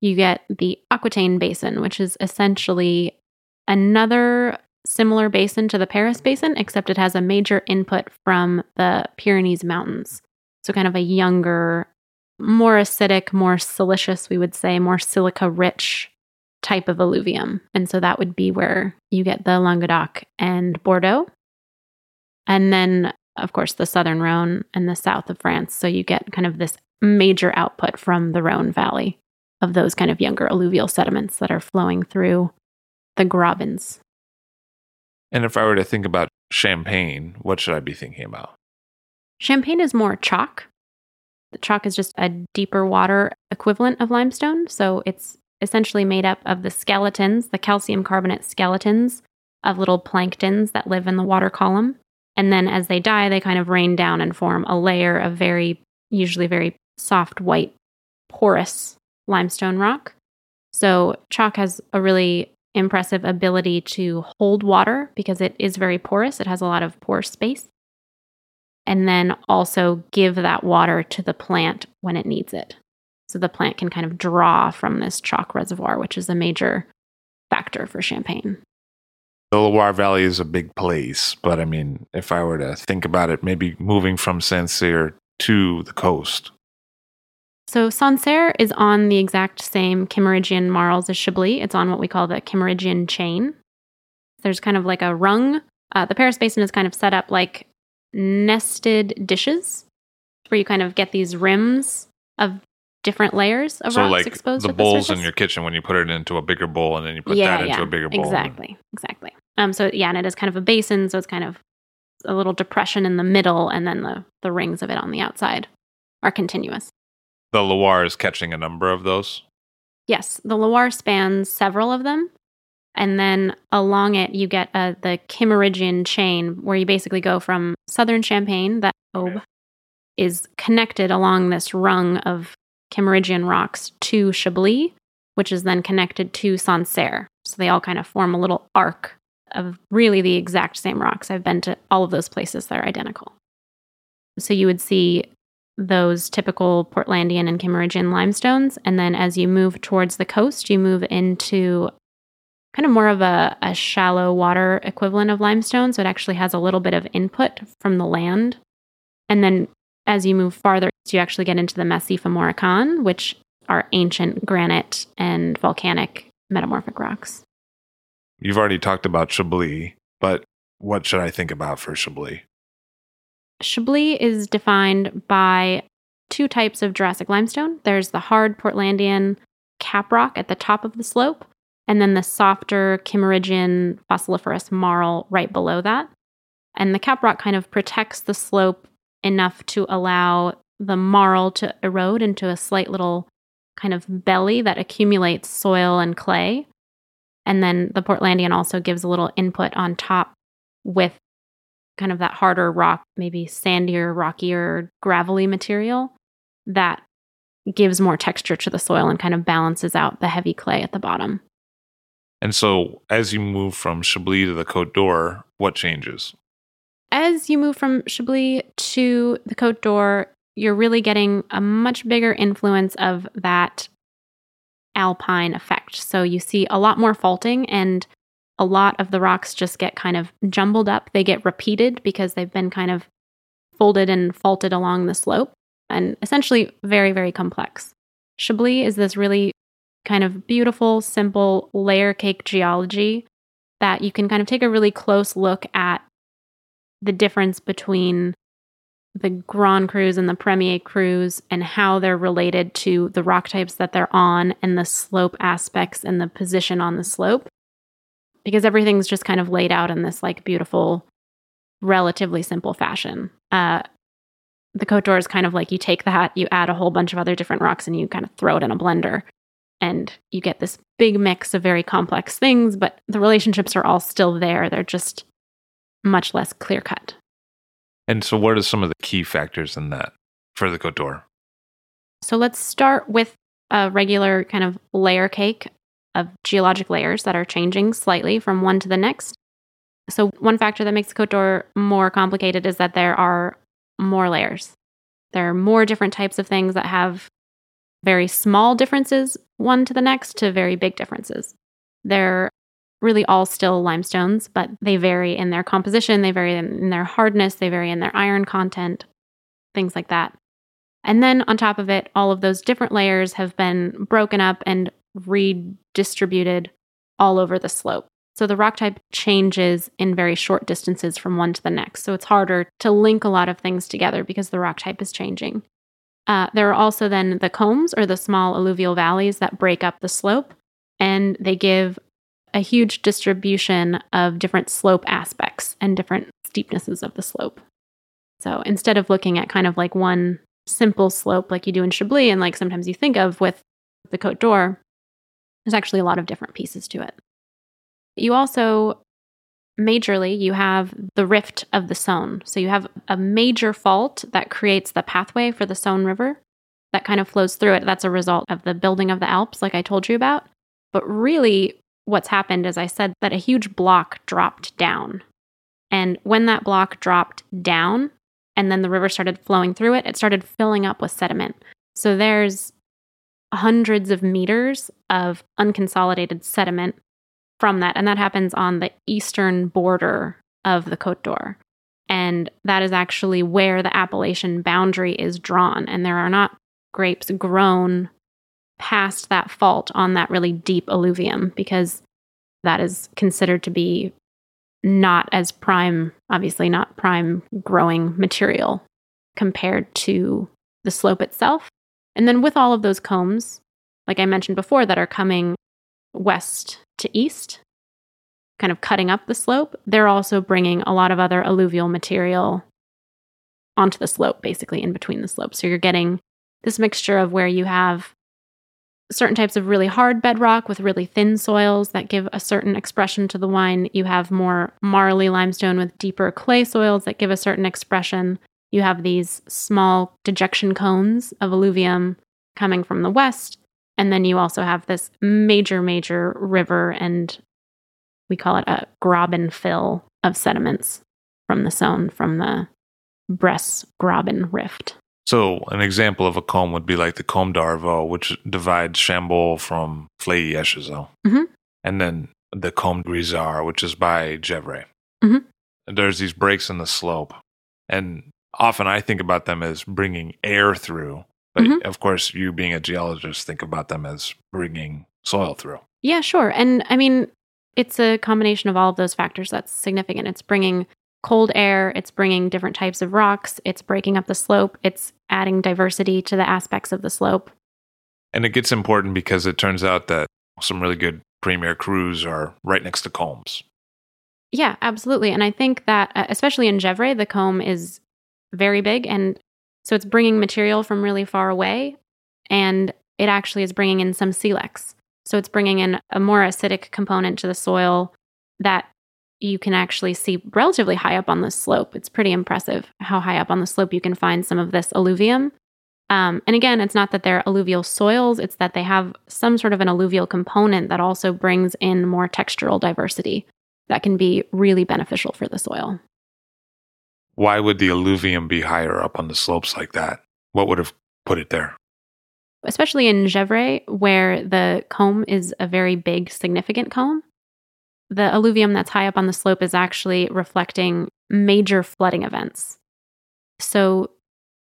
you get the Aquitaine Basin, which is essentially another similar basin to the Paris Basin, except it has a major input from the Pyrenees Mountains. So, kind of a younger more acidic, more silicious, we would say, more silica rich type of alluvium. And so that would be where you get the Languedoc and Bordeaux. And then, of course, the southern Rhone and the south of France. So you get kind of this major output from the Rhone Valley of those kind of younger alluvial sediments that are flowing through the Grabens. And if I were to think about Champagne, what should I be thinking about? Champagne is more chalk. The chalk is just a deeper water equivalent of limestone. So it's essentially made up of the skeletons, the calcium carbonate skeletons of little planktons that live in the water column. And then as they die, they kind of rain down and form a layer of very, usually very soft, white, porous limestone rock. So chalk has a really impressive ability to hold water because it is very porous. It has a lot of pore space. And then also give that water to the plant when it needs it. So the plant can kind of draw from this chalk reservoir, which is a major factor for champagne. The Loire Valley is a big place, but I mean, if I were to think about it, maybe moving from Sancerre to the coast. So Sancerre is on the exact same Kimmeridgian marls as Chablis. It's on what we call the Kimmeridgian chain. There's kind of like a rung. Uh, the Paris Basin is kind of set up like nested dishes, where you kind of get these rims of different layers of so rocks like exposed the bowls the in your kitchen when you put it into a bigger bowl and then you put yeah, that into a bigger bowl. Exactly, exactly. Um, so yeah, and it is kind of a basin, so it's kind of a little depression in the middle, and then the the rings of it on the outside are continuous. The Loire is catching a number of those. Yes, the Loire spans several of them. And then along it, you get uh, the Kimmeridgian chain, where you basically go from southern Champagne, that is connected along this rung of Kimmeridgian rocks to Chablis, which is then connected to Sancerre. So they all kind of form a little arc of really the exact same rocks. I've been to all of those places, they're identical. So you would see those typical Portlandian and Kimmeridgian limestones. And then as you move towards the coast, you move into kind of more of a, a shallow water equivalent of limestone. So it actually has a little bit of input from the land. And then as you move farther, you actually get into the Massif Armoricain, which are ancient granite and volcanic metamorphic rocks. You've already talked about Chablis, but what should I think about for Chablis? Chablis is defined by two types of Jurassic limestone. There's the hard Portlandian cap rock at the top of the slope, and then the softer Kimmeridgian fossiliferous marl right below that. And the cap rock kind of protects the slope enough to allow the marl to erode into a slight little kind of belly that accumulates soil and clay. And then the Portlandian also gives a little input on top with kind of that harder rock, maybe sandier, rockier, gravelly material that gives more texture to the soil and kind of balances out the heavy clay at the bottom. And so, as you move from Chablis to the Côte d'Or, what changes? As you move from Chablis to the Côte d'Or, you're really getting a much bigger influence of that alpine effect. So you see a lot more faulting and a lot of the rocks just get kind of jumbled up. They get repeated because they've been kind of folded and faulted along the slope and essentially very, very complex. Chablis is this really kind of beautiful, simple layer cake geology that you can kind of take a really close look at the difference between the Grand Crus and the Premier Crus and how they're related to the rock types that they're on and the slope aspects and the position on the slope because everything's just kind of laid out in this like beautiful, relatively simple fashion. Uh, the Cote d'Or is kind of like you take that, you add a whole bunch of other different rocks, and you kind of throw it in a blender. And you get this big mix of very complex things, but the relationships are all still there. They're just much less clear cut. And so, what are some of the key factors in that for the d'Or? So let's start with a regular kind of layer cake of geologic layers that are changing slightly from one to the next. So, one factor that makes d'Or more complicated is that there are more layers. There are more different types of things that have very small differences one to the next to very big differences. They're really all still limestones, but they vary in their composition, they vary in their hardness, they vary in their iron content, things like that. And then on top of it, all of those different layers have been broken up and redistributed all over the slope. So the rock type changes in very short distances from one to the next. So it's harder to link a lot of things together because the rock type is changing. Uh, there are also then the combs or the small alluvial valleys that break up the slope, and they give a huge distribution of different slope aspects and different steepnesses of the slope. So instead of looking at kind of like one simple slope like you do in Chablis and like sometimes you think of with the Côte d'Or, there's actually a lot of different pieces to it. You also majorly you have the rift of the Saône. So you have a major fault that creates the pathway for the Saône River that kind of flows through it. That's a result of the building of the Alps like I told you about. But really what's happened is I said that a huge block dropped down. And when that block dropped down and then the river started flowing through it, it started filling up with sediment. So there's hundreds of meters of unconsolidated sediment from that. And that happens on the eastern border of the Cote d'Or. And that is actually where the appellation boundary is drawn. And there are not grapes grown past that fault on that really deep alluvium because that is considered to be not as prime, obviously, not prime growing material compared to the slope itself. And then with all of those combs, like I mentioned before, that are coming west to east, kind of cutting up the slope, they're also bringing a lot of other alluvial material onto the slope, basically in between the slopes. So you're getting this mixture of where you have certain types of really hard bedrock with really thin soils that give a certain expression to the wine. You have more marly limestone with deeper clay soils that give a certain expression. You have these small dejection cones of alluvium coming from the west. And then you also have this major, major river, and we call it a graben fill of sediments from the Saône, from the Bresse Graben Rift. So, an example of a comb would be like the Combe d'Orveau, which divides Chambolle from Flagey-Echezeaux. Mhm. And then the Combe Grisard, which is by Gevrey. Mhm. There's these breaks in the slope. And often I think about them as bringing air through. But Mhm. of course, you being a geologist, think about them as bringing soil through. Yeah, sure. And I mean, it's a combination of all of those factors that's significant. It's bringing cold air, it's bringing different types of rocks, it's breaking up the slope, it's adding diversity to the aspects of the slope. And it gets important because it turns out that some really good premier crus are right next to combs. Yeah, absolutely. And I think that, uh, especially in Gevrey, the comb is very big. And so it's bringing material from really far away. And it actually is bringing in some silex. So it's bringing in a more acidic component to the soil that you can actually see relatively high up on the slope. It's pretty impressive how high up on the slope you can find some of this alluvium. Um, and again, it's not that they're alluvial soils, it's that they have some sort of an alluvial component that also brings in more textural diversity that can be really beneficial for the soil. Why would the alluvium be higher up on the slopes like that? What would have put it there? Especially in Gevrey, where the comb is a very big, significant comb. The alluvium that's high up on the slope is actually reflecting major flooding events. So,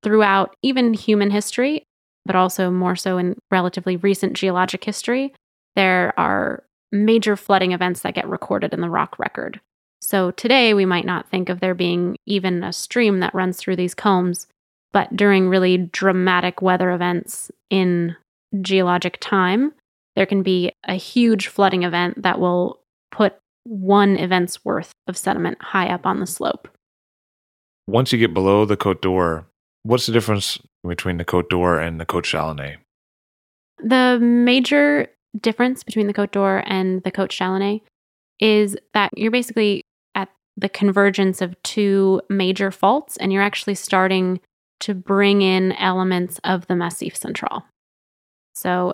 throughout even human history, but also more so in relatively recent geologic history, there are major flooding events that get recorded in the rock record. So today we might not think of there being even a stream that runs through these combs, but during really dramatic weather events in geologic time, there can be a huge flooding event that will put one event's worth of sediment high up on the slope. Once you get below the Côte d'Or, what's the difference between the Côte d'Or and the Côte Chalonnais? The major difference between the Côte d'Or and the Côte Chalonnais is that you're basically at the convergence of two major faults, and you're actually starting to bring in elements of the Massif Central. So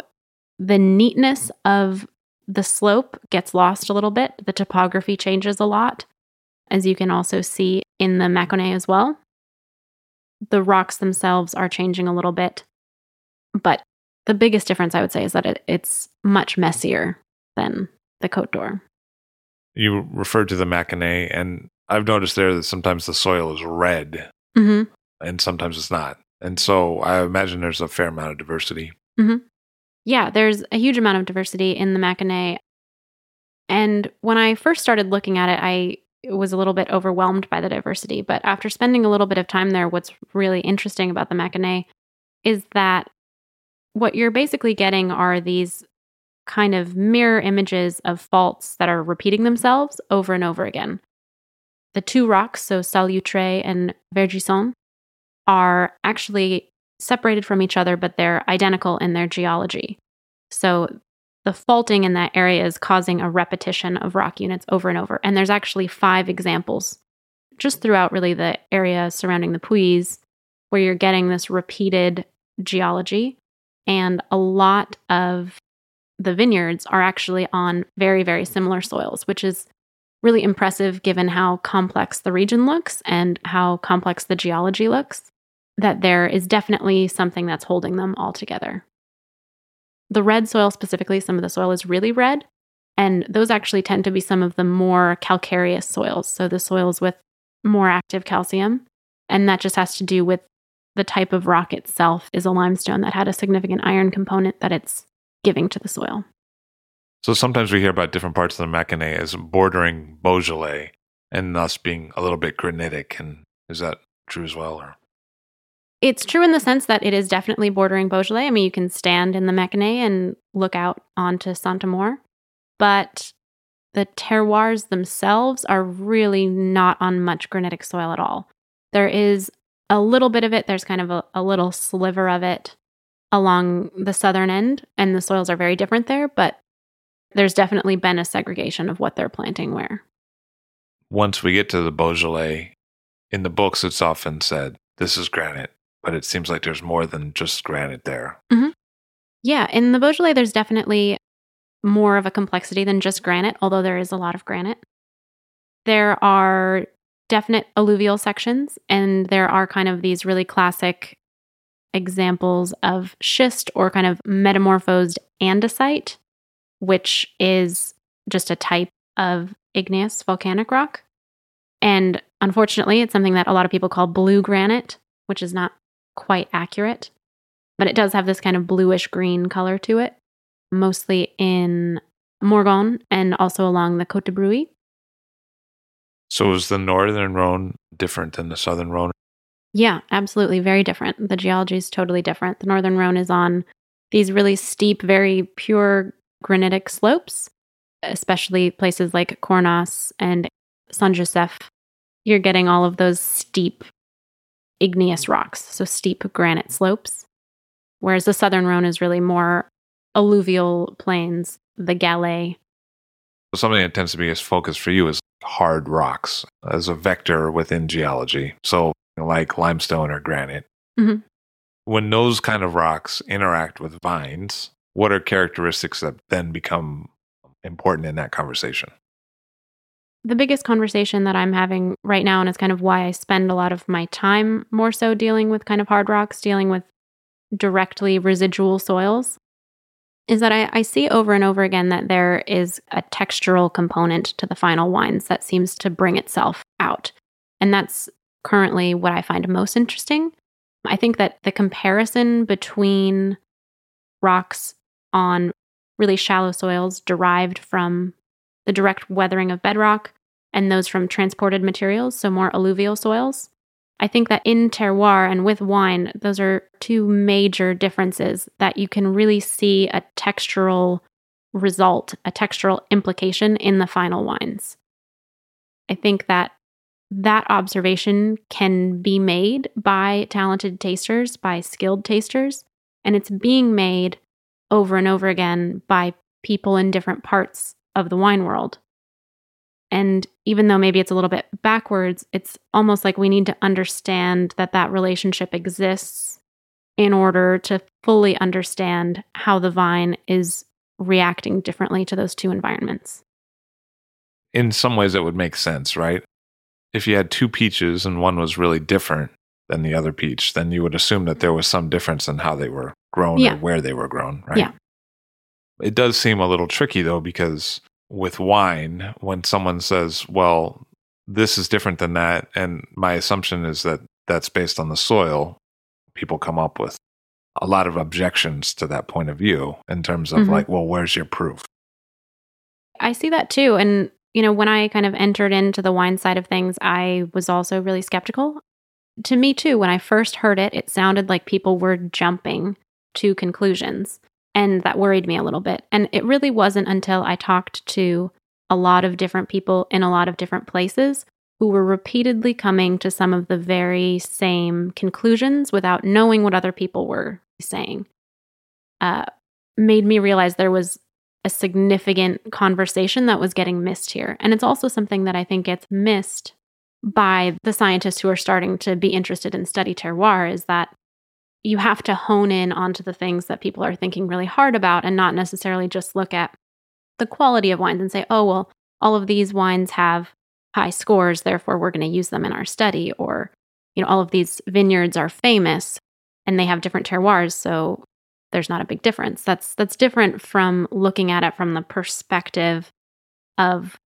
the neatness of the slope gets lost a little bit. The topography changes a lot, as you can also see in the Mâconnais as well. The rocks themselves are changing a little bit, but the biggest difference I would say is that it, it's much messier than the Côte d'Or. You referred to the Mâconnais, and I've noticed there that sometimes the soil is red Mm-hmm. and sometimes it's not. And so I imagine there's a fair amount of diversity. Yeah, there's a huge amount of diversity in the Mâconnais. And when I first started looking at it, I was a little bit overwhelmed by the diversity. But after spending a little bit of time there, what's really interesting about the Mâconnais is that what you're basically getting are these kind of mirror images of faults that are repeating themselves over and over again. The two rocks, so Solutré and Vergisson, are actually separated from each other, but they're identical in their geology. So the faulting in that area is causing a repetition of rock units over and over. And there's actually five examples just throughout really the area surrounding the Puys where you're getting this repeated geology. And a lot of the vineyards are actually on very, very similar soils, which is really impressive given how complex the region looks and how complex the geology looks that there is definitely something that's holding them all together. The red soil, specifically, some of the soil is really red, and those actually tend to be some of the more calcareous soils. So the soils with more active calcium. And that just has to do with the type of rock itself is a limestone that had a significant iron component that it's giving to the soil. So sometimes we hear about different parts of the Mâconnais as bordering Beaujolais and thus being a little bit granitic. And is that true as well? Or It's true in the sense that it is definitely bordering Beaujolais. I mean, you can stand in the Mâconnais and look out onto Saint-Amour, but the terroirs themselves are really not on much granitic soil at all. There is a little bit of it, there's kind of a, a little sliver of it along the southern end, and the soils are very different there, but there's definitely been a segregation of what they're planting where. once we get to the Beaujolais, in the books, it's often said this is granite, but it seems like there's more than just granite there. Mm-hmm. Yeah, in the Beaujolais, there's definitely more of a complexity than just granite, although there is a lot of granite. There are definite alluvial sections, and there are kind of these really classic examples of schist or kind of metamorphosed andesite, which is just a type of igneous volcanic rock. And unfortunately, it's something that a lot of people call blue granite, which is not quite accurate but it does have this kind of bluish green color to it, mostly in Morgon and also along the Côte de Brouilly. So is the northern Rhone different than the southern Rhone? Yeah, absolutely. Very different. The geology is totally different. The Northern Rhone is on these really steep, very pure granitic slopes, especially places like Cornas and Saint Joseph. You're getting all of those steep igneous rocks, so steep granite slopes. Whereas the Southern Rhone is really more alluvial plains, the Galets. Something that tends to be a focus for you is hard rocks as a vector within geology. So, like limestone or granite. Mhm. When those kind of rocks interact with vines, what are characteristics that then become important in that conversation? The biggest conversation that I'm having right now, and it's kind of why I spend a lot of my time more so dealing with kind of hard rocks, dealing with directly residual soils, is that I, I see over and over again that there is a textural component to the final wines that seems to bring itself out. And that's currently what I find most interesting. I think that the comparison between rocks on really shallow soils derived from the direct weathering of bedrock and those from transported materials, so more alluvial soils. I think that in terroir and with wine, those are two major differences that you can really see a textural result, a textural implication in the final wines. I think that that observation can be made by talented tasters, by skilled tasters, and it's being made over and over again by people in different parts of the wine world. And even though maybe it's a little bit backwards, it's almost like we need to understand that that relationship exists in order to fully understand how the vine is reacting differently to those two environments. In some ways, it would make sense, right? If you had two peaches and one was really different than the other peach, then you would assume that there was some difference in how they were grown Yeah. or where they were grown, right? Yeah. It does seem a little tricky though, because with wine, when someone says, well, this is different than that, and my assumption is that that's based on the soil, people come up with a lot of objections to that point of view in terms of Mhm. like, well, where's your proof? I see that too. And, you know, when I kind of entered into the wine side of things, I was also really skeptical. To me, too, when I first heard it, it sounded like people were jumping to conclusions. And that worried me a little bit. And it really wasn't until I talked to a lot of different people in a lot of different places who were repeatedly coming to some of the very same conclusions without knowing what other people were saying. Uh, made me realize there was a significant conversation that was getting missed here. And it's also something that I think gets missed by the scientists who are starting to be interested in study terroir is that you have to hone in onto the things that people are thinking really hard about and not necessarily just look at the quality of wines and say, oh, well, all of these wines have high scores, therefore we're going to use them in our study. Or, you know, all of these vineyards are famous and they have different terroirs, so there's not a big difference. That's that's different from looking at it from the perspective of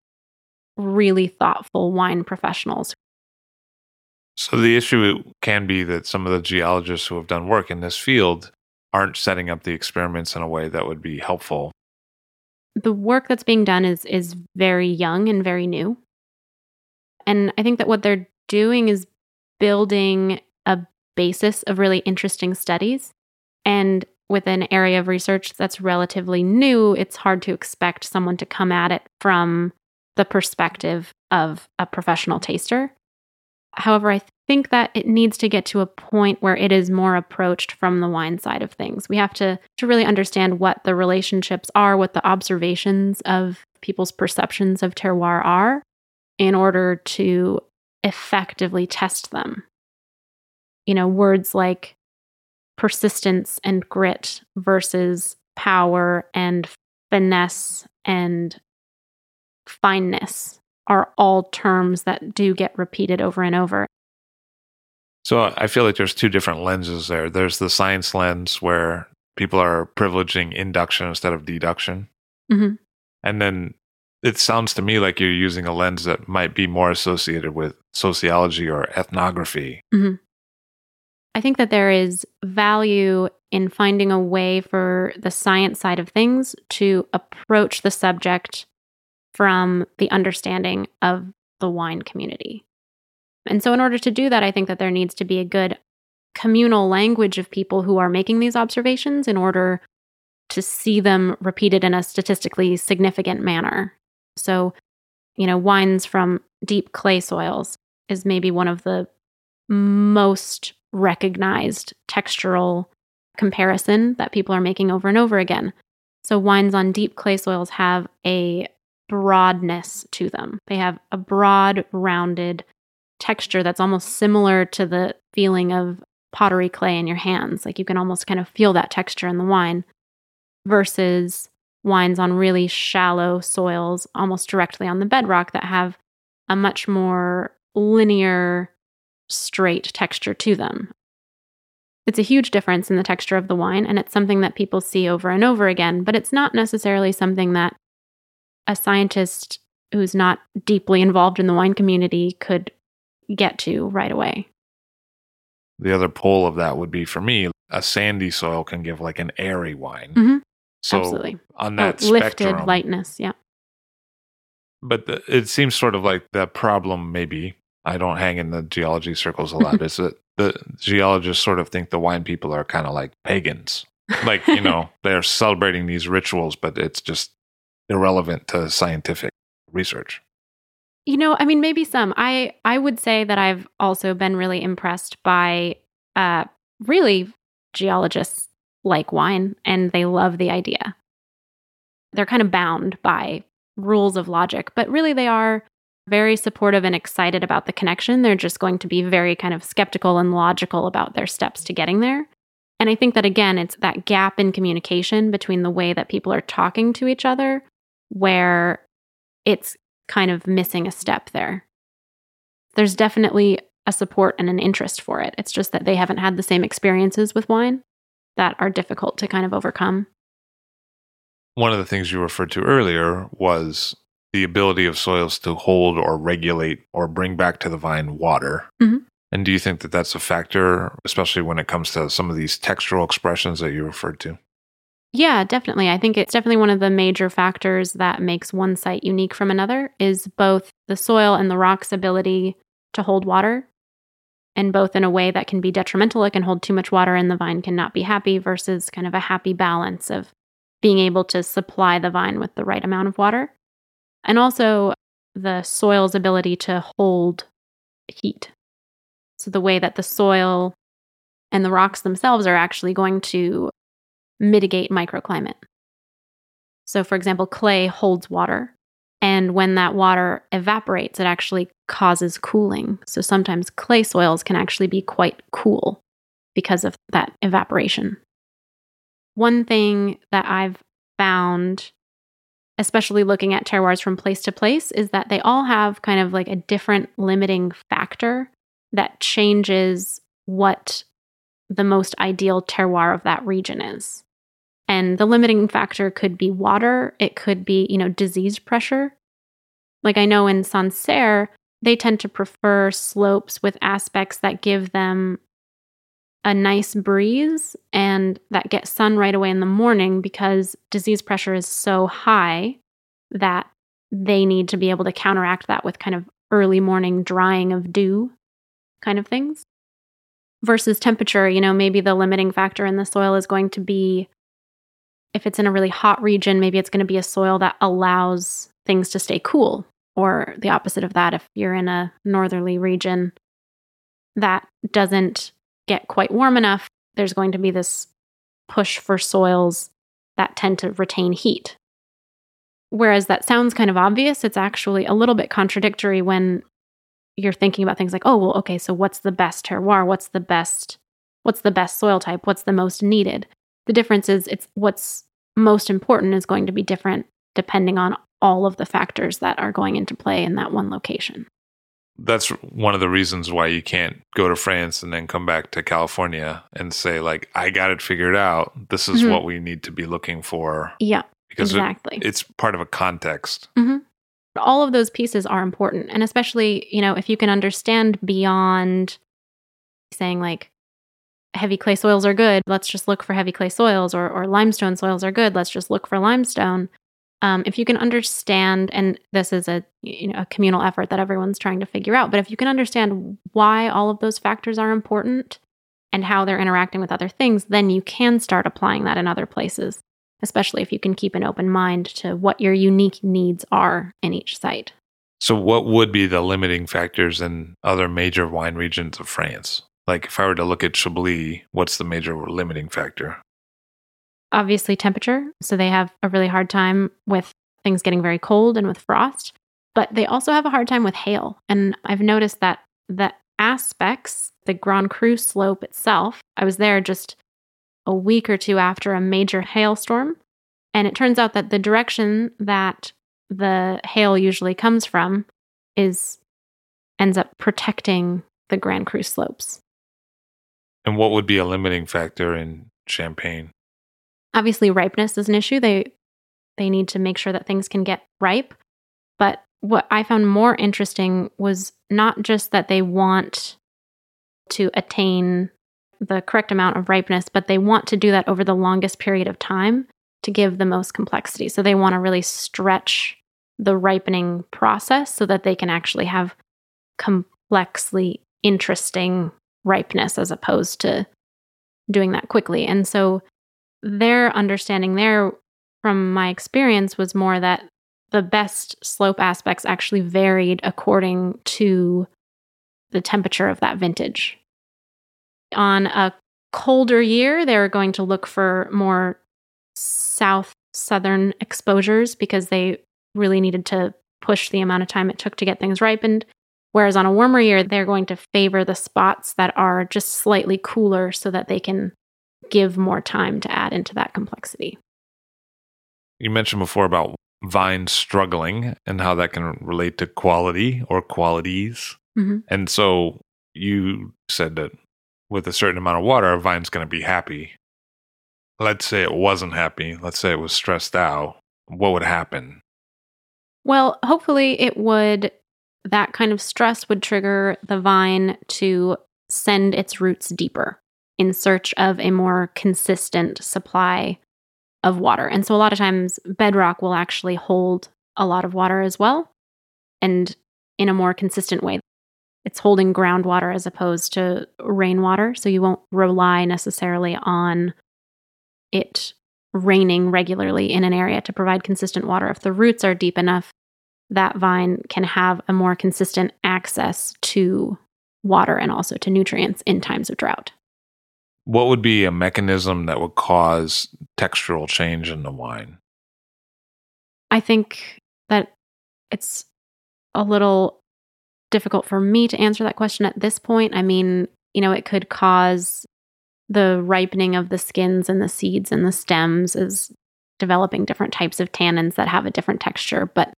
really thoughtful wine professionals. So the issue can be that some of the geologists who have done work in this field aren't setting up the experiments in a way that would be helpful. The work that's being done is is very young and very new. And I think that what they're doing is building a basis of really interesting studies. And with an area of research that's relatively new, it's hard to expect someone to come at it from the perspective of a professional taster. However, I think that it needs to get to a point where it is more approached from the wine side of things. We have to, to really understand what the relationships are, what the observations of people's perceptions of terroir are, in order to effectively test them. You know, words like persistence and grit versus power and finesse and fineness are all terms that do get repeated over and over. So I feel like there's two different lenses there. There's the science lens where people are privileging induction instead of deduction. Mhm. And then it sounds to me like you're using a lens that might be more associated with sociology or ethnography. I think that there is value in finding a way for the science side of things to approach the subject from the understanding of the wine community. And so, in order to do that, I think that there needs to be a good communal language of people who are making these observations in order to see them repeated in a statistically significant manner. So, you know, wines from deep clay soils is maybe one of the most recognized textural comparison that people are making over and over again. So, wines on deep clay soils have a broadness to them. They have a broad, rounded texture that's almost similar to the feeling of pottery clay in your hands. Like you can almost kind of feel that texture in the wine versus wines on really shallow soils, almost directly on the bedrock, that have a much more linear, straight texture to them. It's a huge difference in the texture of the wine, and it's something that people see over and over again, but it's not necessarily something that a scientist who's not deeply involved in the wine community could get to right away. The other pull of that would be for me, a sandy soil can give like an airy wine. Mhm. So Absolutely. on Oh, that lifted spectrum, lightness. Yeah. but the, it seems sort of like the problem maybe i don't hang in the geology circles a lot is that the geologists sort of think the wine people are kind of like pagans like you know they're celebrating these rituals but it's just irrelevant to scientific research You know, I mean, maybe some. I I would say that I've also been really impressed by uh, really geologists like wine, and they love the idea. They're kind of bound by rules of logic, but really they are very supportive and excited about the connection. They're just going to be very kind of skeptical and logical about their steps to getting there. And I think that again, it's that gap in communication between the way that people are talking to each other, where it's kind of missing a step there. There's definitely a support and an interest for it. It's just that they haven't had the same experiences with wine that are difficult to kind of overcome. one of the things you referred to earlier was the ability of soils to hold or regulate or bring back to the vine water Mhm. And do you think that that's a factor, especially when it comes to some of these textural expressions that you referred to? Yeah, definitely. I think it's definitely one of the major factors that makes one site unique from another is both the soil and the rock's ability to hold water and both in a way that can be detrimental it can hold too much water and the vine cannot be happy versus kind of a happy balance of being able to supply the vine with the right amount of water and also the soil's ability to hold heat so the way that the soil and the rocks themselves are actually going to mitigate microclimate. So, for example, clay holds water. And when that water evaporates, it actually causes cooling. So sometimes clay soils can actually be quite cool because of that evaporation. One thing that I've found, especially looking at terroirs from place to place, is that they all have kind of like a different limiting factor that changes what the most ideal terroir of that region is. And the limiting factor could be water, it could be, you know, disease pressure. Like I know in Sancerre, they tend to prefer slopes with aspects that give them a nice breeze and that get sun right away in the morning because disease pressure is so high that they need to be able to counteract that with kind of early morning drying of dew kind of things. Versus temperature, you know, maybe the limiting factor in the soil is going to be if it's in a really hot region, maybe it's going to be a soil that allows things to stay cool, or the opposite of that. If you're in a northerly region that doesn't get quite warm enough, there's going to be this push for soils that tend to retain heat. Whereas that sounds kind of obvious, it's actually a little bit contradictory when you're thinking about things like, oh, well, okay, so what's the best terroir? What's the best what's the best soil type? What's the most needed? The difference is it's what's most important is going to be different depending on all of the factors that are going into play in that one location. That's one of the reasons why you can't go to France and then come back to California and say like I got it figured out. This is Mhm. what we need to be looking for Yeah, because it- exactly. it's part of a context. hmm All of those pieces are important. And especially, you know, if you can understand beyond saying like heavy clay soils are good, let's just look for heavy clay soils, or, or limestone soils are good, let's just look for limestone. Um, if you can understand, and this is a you know a communal effort that everyone's trying to figure out, but if you can understand why all of those factors are important and how they're interacting with other things, then you can start applying that in other places especially if you can keep an open mind to what your unique needs are in each site. So what would be the limiting factors in other major wine regions of France? Like if I were to look at Chablis, what's the major limiting factor? Obviously, temperature. So they have a really hard time with things getting very cold and with frost, but they also have a hard time with hail. And I've noticed that the aspects, the Grand Cru slope itself, I was there just a week or two after a major hailstorm. And it turns out that the direction that the hail usually comes from is ends up protecting the Grand Cru slopes. And what would be a limiting factor in Champagne? obviously ripeness is an issue. They they need to make sure that things can get ripe. But what i found more interesting was not just that they want to attain the correct amount of ripeness but they want to do that over the longest period of time to give the most complexity. So they want to really stretch the ripening process so that they can actually have complexly interesting ripeness as opposed to doing that quickly and so their understanding there from my experience was more that the best slope aspects actually varied according to the temperature of that vintage. On a colder year, they were going to look for more south southern exposures because they really needed to push the amount of time it took to get things ripened. Whereas on a warmer year, they're going to favor the spots that are just slightly cooler so that they can give more time to add into that complexity. You mentioned before about vines struggling and how that can relate to quality or qualities. Mhm. And so you said that with a certain amount of water, a vine's going to be happy. Let's say it wasn't happy. Let's say it was stressed out. What would happen? Well, hopefully it would that kind of stress would trigger the vine to send its roots deeper in search of a more consistent supply of water. And so a lot of times bedrock will actually hold a lot of water as well and in a more consistent way. It's holding groundwater as opposed to rainwater. So you won't rely necessarily on it raining regularly in an area to provide consistent water. If the roots are deep enough, that vine can have a more consistent access to water and also to nutrients in times of drought. What would be a mechanism that would cause textural change in the wine? I think that it's a little difficult for me to answer that question at this point. I mean, you know, it could cause the ripening of the skins and the seeds and the stems is developing different types of tannins that have a different texture. But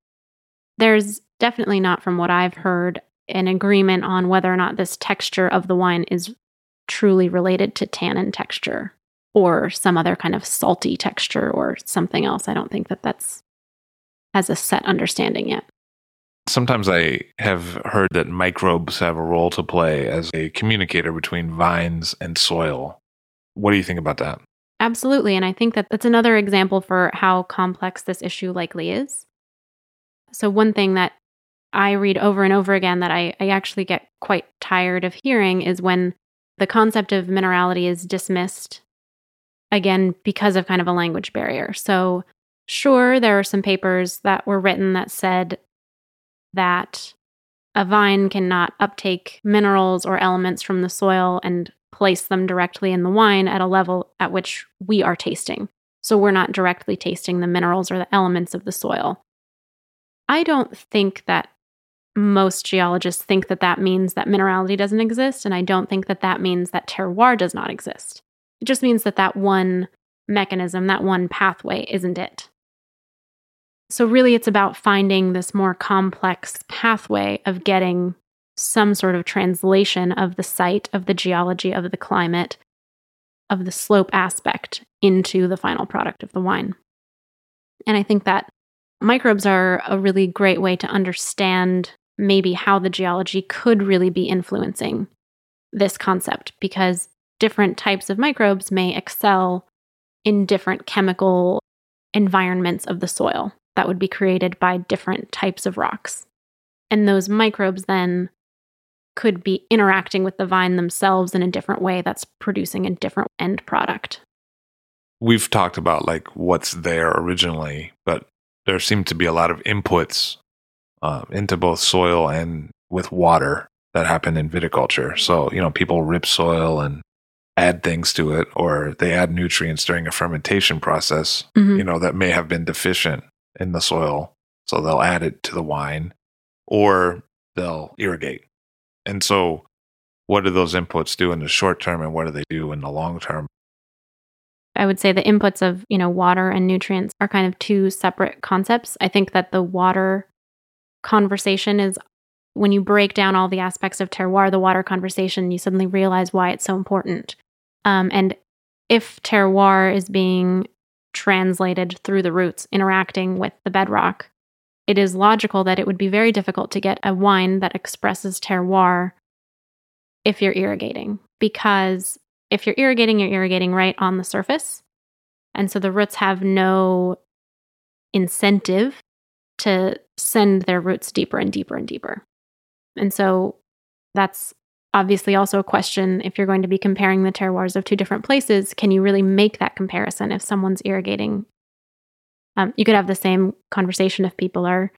there's definitely not, from what I've heard, an agreement on whether or not this texture of the wine is truly related to tannin texture or some other kind of salty texture or something else. I don't think that that's has a set understanding yet. Sometimes I have heard that microbes have a role to play as a communicator between vines and soil. What do you think about that? Absolutely. And I think that that's another example for how complex this issue likely is. So, one thing that I read over and over again that I, I actually get quite tired of hearing is when the concept of minerality is dismissed, again, because of kind of a language barrier. So, sure, there are some papers that were written that said that a vine cannot uptake minerals or elements from the soil and place them directly in the wine at a level at which we are tasting. So, we're not directly tasting the minerals or the elements of the soil. I don't think that most geologists think that that means that minerality doesn't exist, and I don't think that that means that terroir does not exist. It just means that that one mechanism, that one pathway isn't it. So, really, it's about finding this more complex pathway of getting some sort of translation of the site, of the geology, of the climate, of the slope aspect into the final product of the wine. And I think that microbes are a really great way to understand maybe how the geology could really be influencing this concept because different types of microbes may excel in different chemical environments of the soil that would be created by different types of rocks. And those microbes then could be interacting with the vine themselves in a different way that's producing a different end product. We've talked about like what's there originally, but there seem to be a lot of inputs um, into both soil and with water that happen in viticulture. So, you know, people rip soil and add things to it, or they add nutrients during a fermentation process, mm-hmm. you know, that may have been deficient in the soil. So they'll add it to the wine or they'll irrigate. And so, what do those inputs do in the short term and what do they do in the long term? I would say the inputs of, you know, water and nutrients are kind of two separate concepts. I think that the water conversation is when you break down all the aspects of terroir, the water conversation, you suddenly realize why it's so important. Um, and if terroir is being translated through the roots, interacting with the bedrock, it is logical that it would be very difficult to get a wine that expresses terroir if you're irrigating. Because if you're irrigating, you're irrigating right on the surface. And so the roots have no incentive to send their roots deeper and deeper and deeper. And so that's obviously also a question if you're going to be comparing the terroirs of two different places, can you really make that comparison if someone's irrigating? Um, you could have the same conversation if people are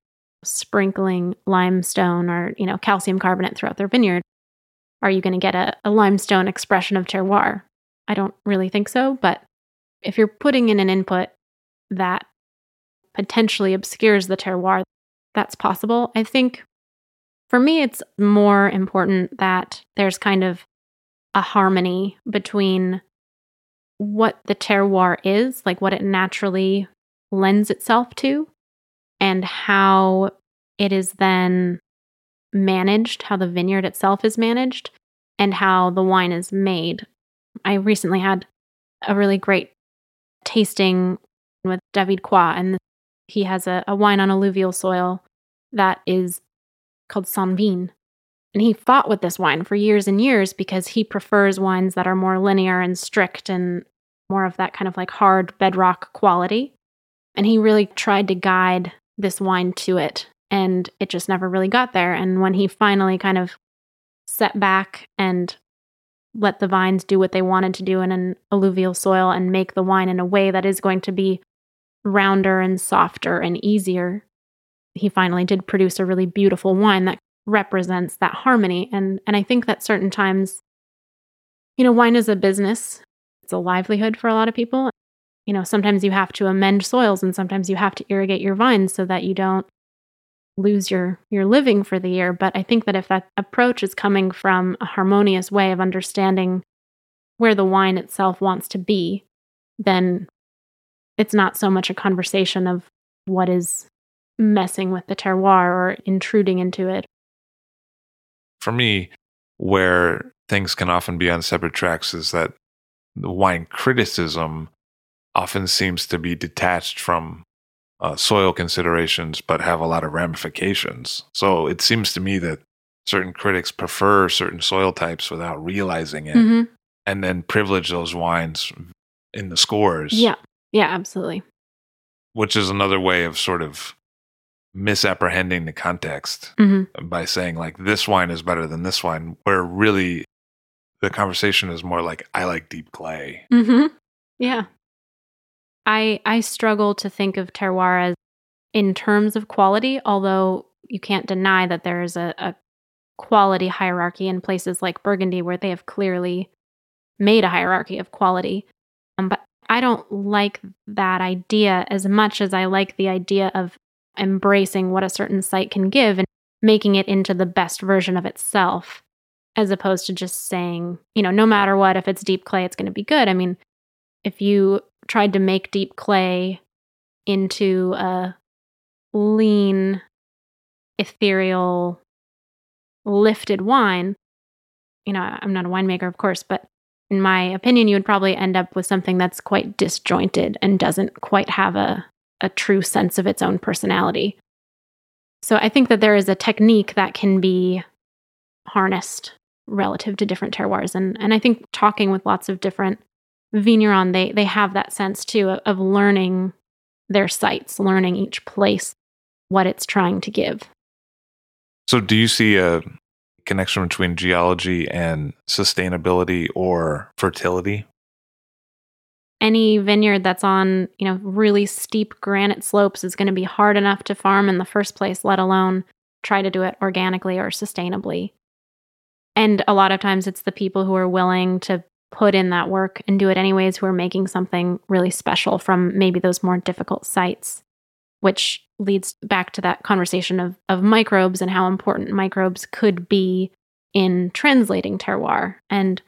sprinkling limestone or you know calcium carbonate throughout their vineyard. Are you going to get a, a limestone expression of terroir? I don't really think so, but if you're putting in an input that potentially obscures the terroir, that's possible. I think for me, it's more important that there's kind of a harmony between what the terroir is, like what it naturally lends itself to, and how it is then managed, how the vineyard itself is managed, and how the wine is made. I recently had a really great tasting with David Croix, and he has a, a wine on alluvial soil that is called Sanvin. And he fought with this wine for years and years because he prefers wines that are more linear and strict and more of that kind of like hard bedrock quality. And he really tried to guide this wine to it. And it just never really got there. And when he finally kind of set back and let the vines do what they wanted to do in an alluvial soil and make the wine in a way that is going to be rounder and softer and easier, he finally did produce a really beautiful wine that represents that harmony. And and I think that certain times, you know, wine is a business. It's a livelihood for a lot of people. You know, sometimes you have to amend soils and sometimes you have to irrigate your vines so that you don't lose your your living for the year. But I think that if that approach is coming from a harmonious way of understanding where the wine itself wants to be, then it's not so much a conversation of what is messing with the terroir or intruding into it for me, where things can often be on separate tracks is that the wine criticism often seems to be detached from uh, soil considerations, but have a lot of ramifications. So it seems to me that certain critics prefer certain soil types without realizing it, Mm-hmm. and then privilege those wines in the scores. Yeah. Yeah, absolutely. which is another way of sort of misapprehending the context hmm by saying like this wine is better than this wine, where really the conversation is more like I like deep clay. hmm Yeah. I I struggle to think of terroir as in terms of quality, although you can't deny that there is a, a quality hierarchy in places like Burgundy where they have clearly made a hierarchy of quality. Um, but I don't like that idea as much as I like the idea of embracing what a certain site can give and making it into the best version of itself, as opposed to just saying, you know, no matter what, if it's deep clay, it's going to be good. I mean, if you tried to make deep clay into a lean, ethereal, lifted wine, you know, I'm not a winemaker, of course, but in my opinion, you would probably end up with something that's quite disjointed and doesn't quite have a, a true sense of its own personality. So I think that there is a technique that can be harnessed relative to different terroirs. And, and I think talking with lots of different vigneron, they, they have that sense too of, of learning their sites, learning each place, what it's trying to give. So, do you see a connection between geology and sustainability or fertility? any vineyard that's on, you know, really steep granite slopes is going to be hard enough to farm in the first place, let alone try to do it organically or sustainably. And a lot of times it's the people who are willing to put in that work and do it anyways who are making something really special from maybe those more difficult sites, which leads back to that conversation of, of microbes and how important microbes could be in translating terroir. And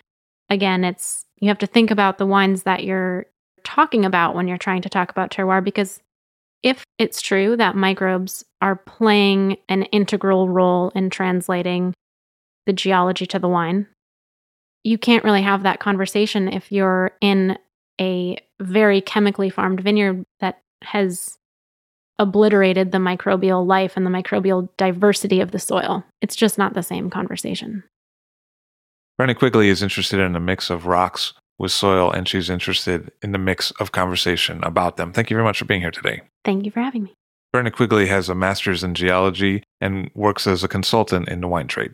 again, it's you have to think about the wines that you're talking about when you're trying to talk about terroir because if it's true that microbes are playing an integral role in translating the geology to the wine, you can't really have that conversation if you're in a very chemically farmed vineyard that has obliterated the microbial life and the microbial diversity of the soil. It's just not the same conversation. Brenna Quigley is interested in a mix of rocks with soil, and she's interested in the mix of conversation about them. Thank you very much for being here today. Thank you for having me. Brenna Quigley has a master's in geology and works as a consultant in the wine trade.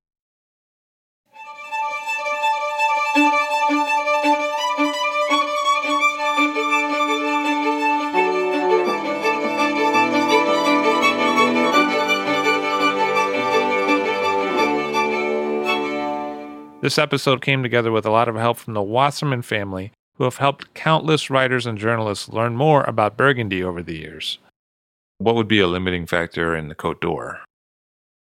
This episode came together with a lot of help from the Wasserman family, who have helped countless writers and journalists learn more about Burgundy over the years. What would be a limiting factor in the Côte d'Or?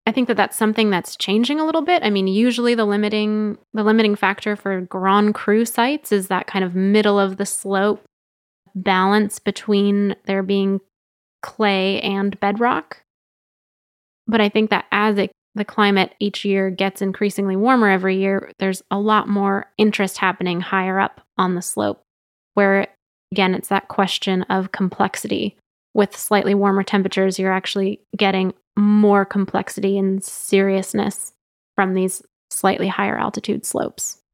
I think that that's something that's changing a little bit. I mean, usually the limiting the limiting factor for Grand Cru sites is that kind of middle of the slope balance between there being clay and bedrock. But I think that as it, the climate each year gets increasingly warmer every year, there's a lot more interest happening higher up on the slope, where again, it's that question of complexity. With slightly warmer temperatures, you're actually getting more complexity and seriousness from these slightly higher altitude slopes.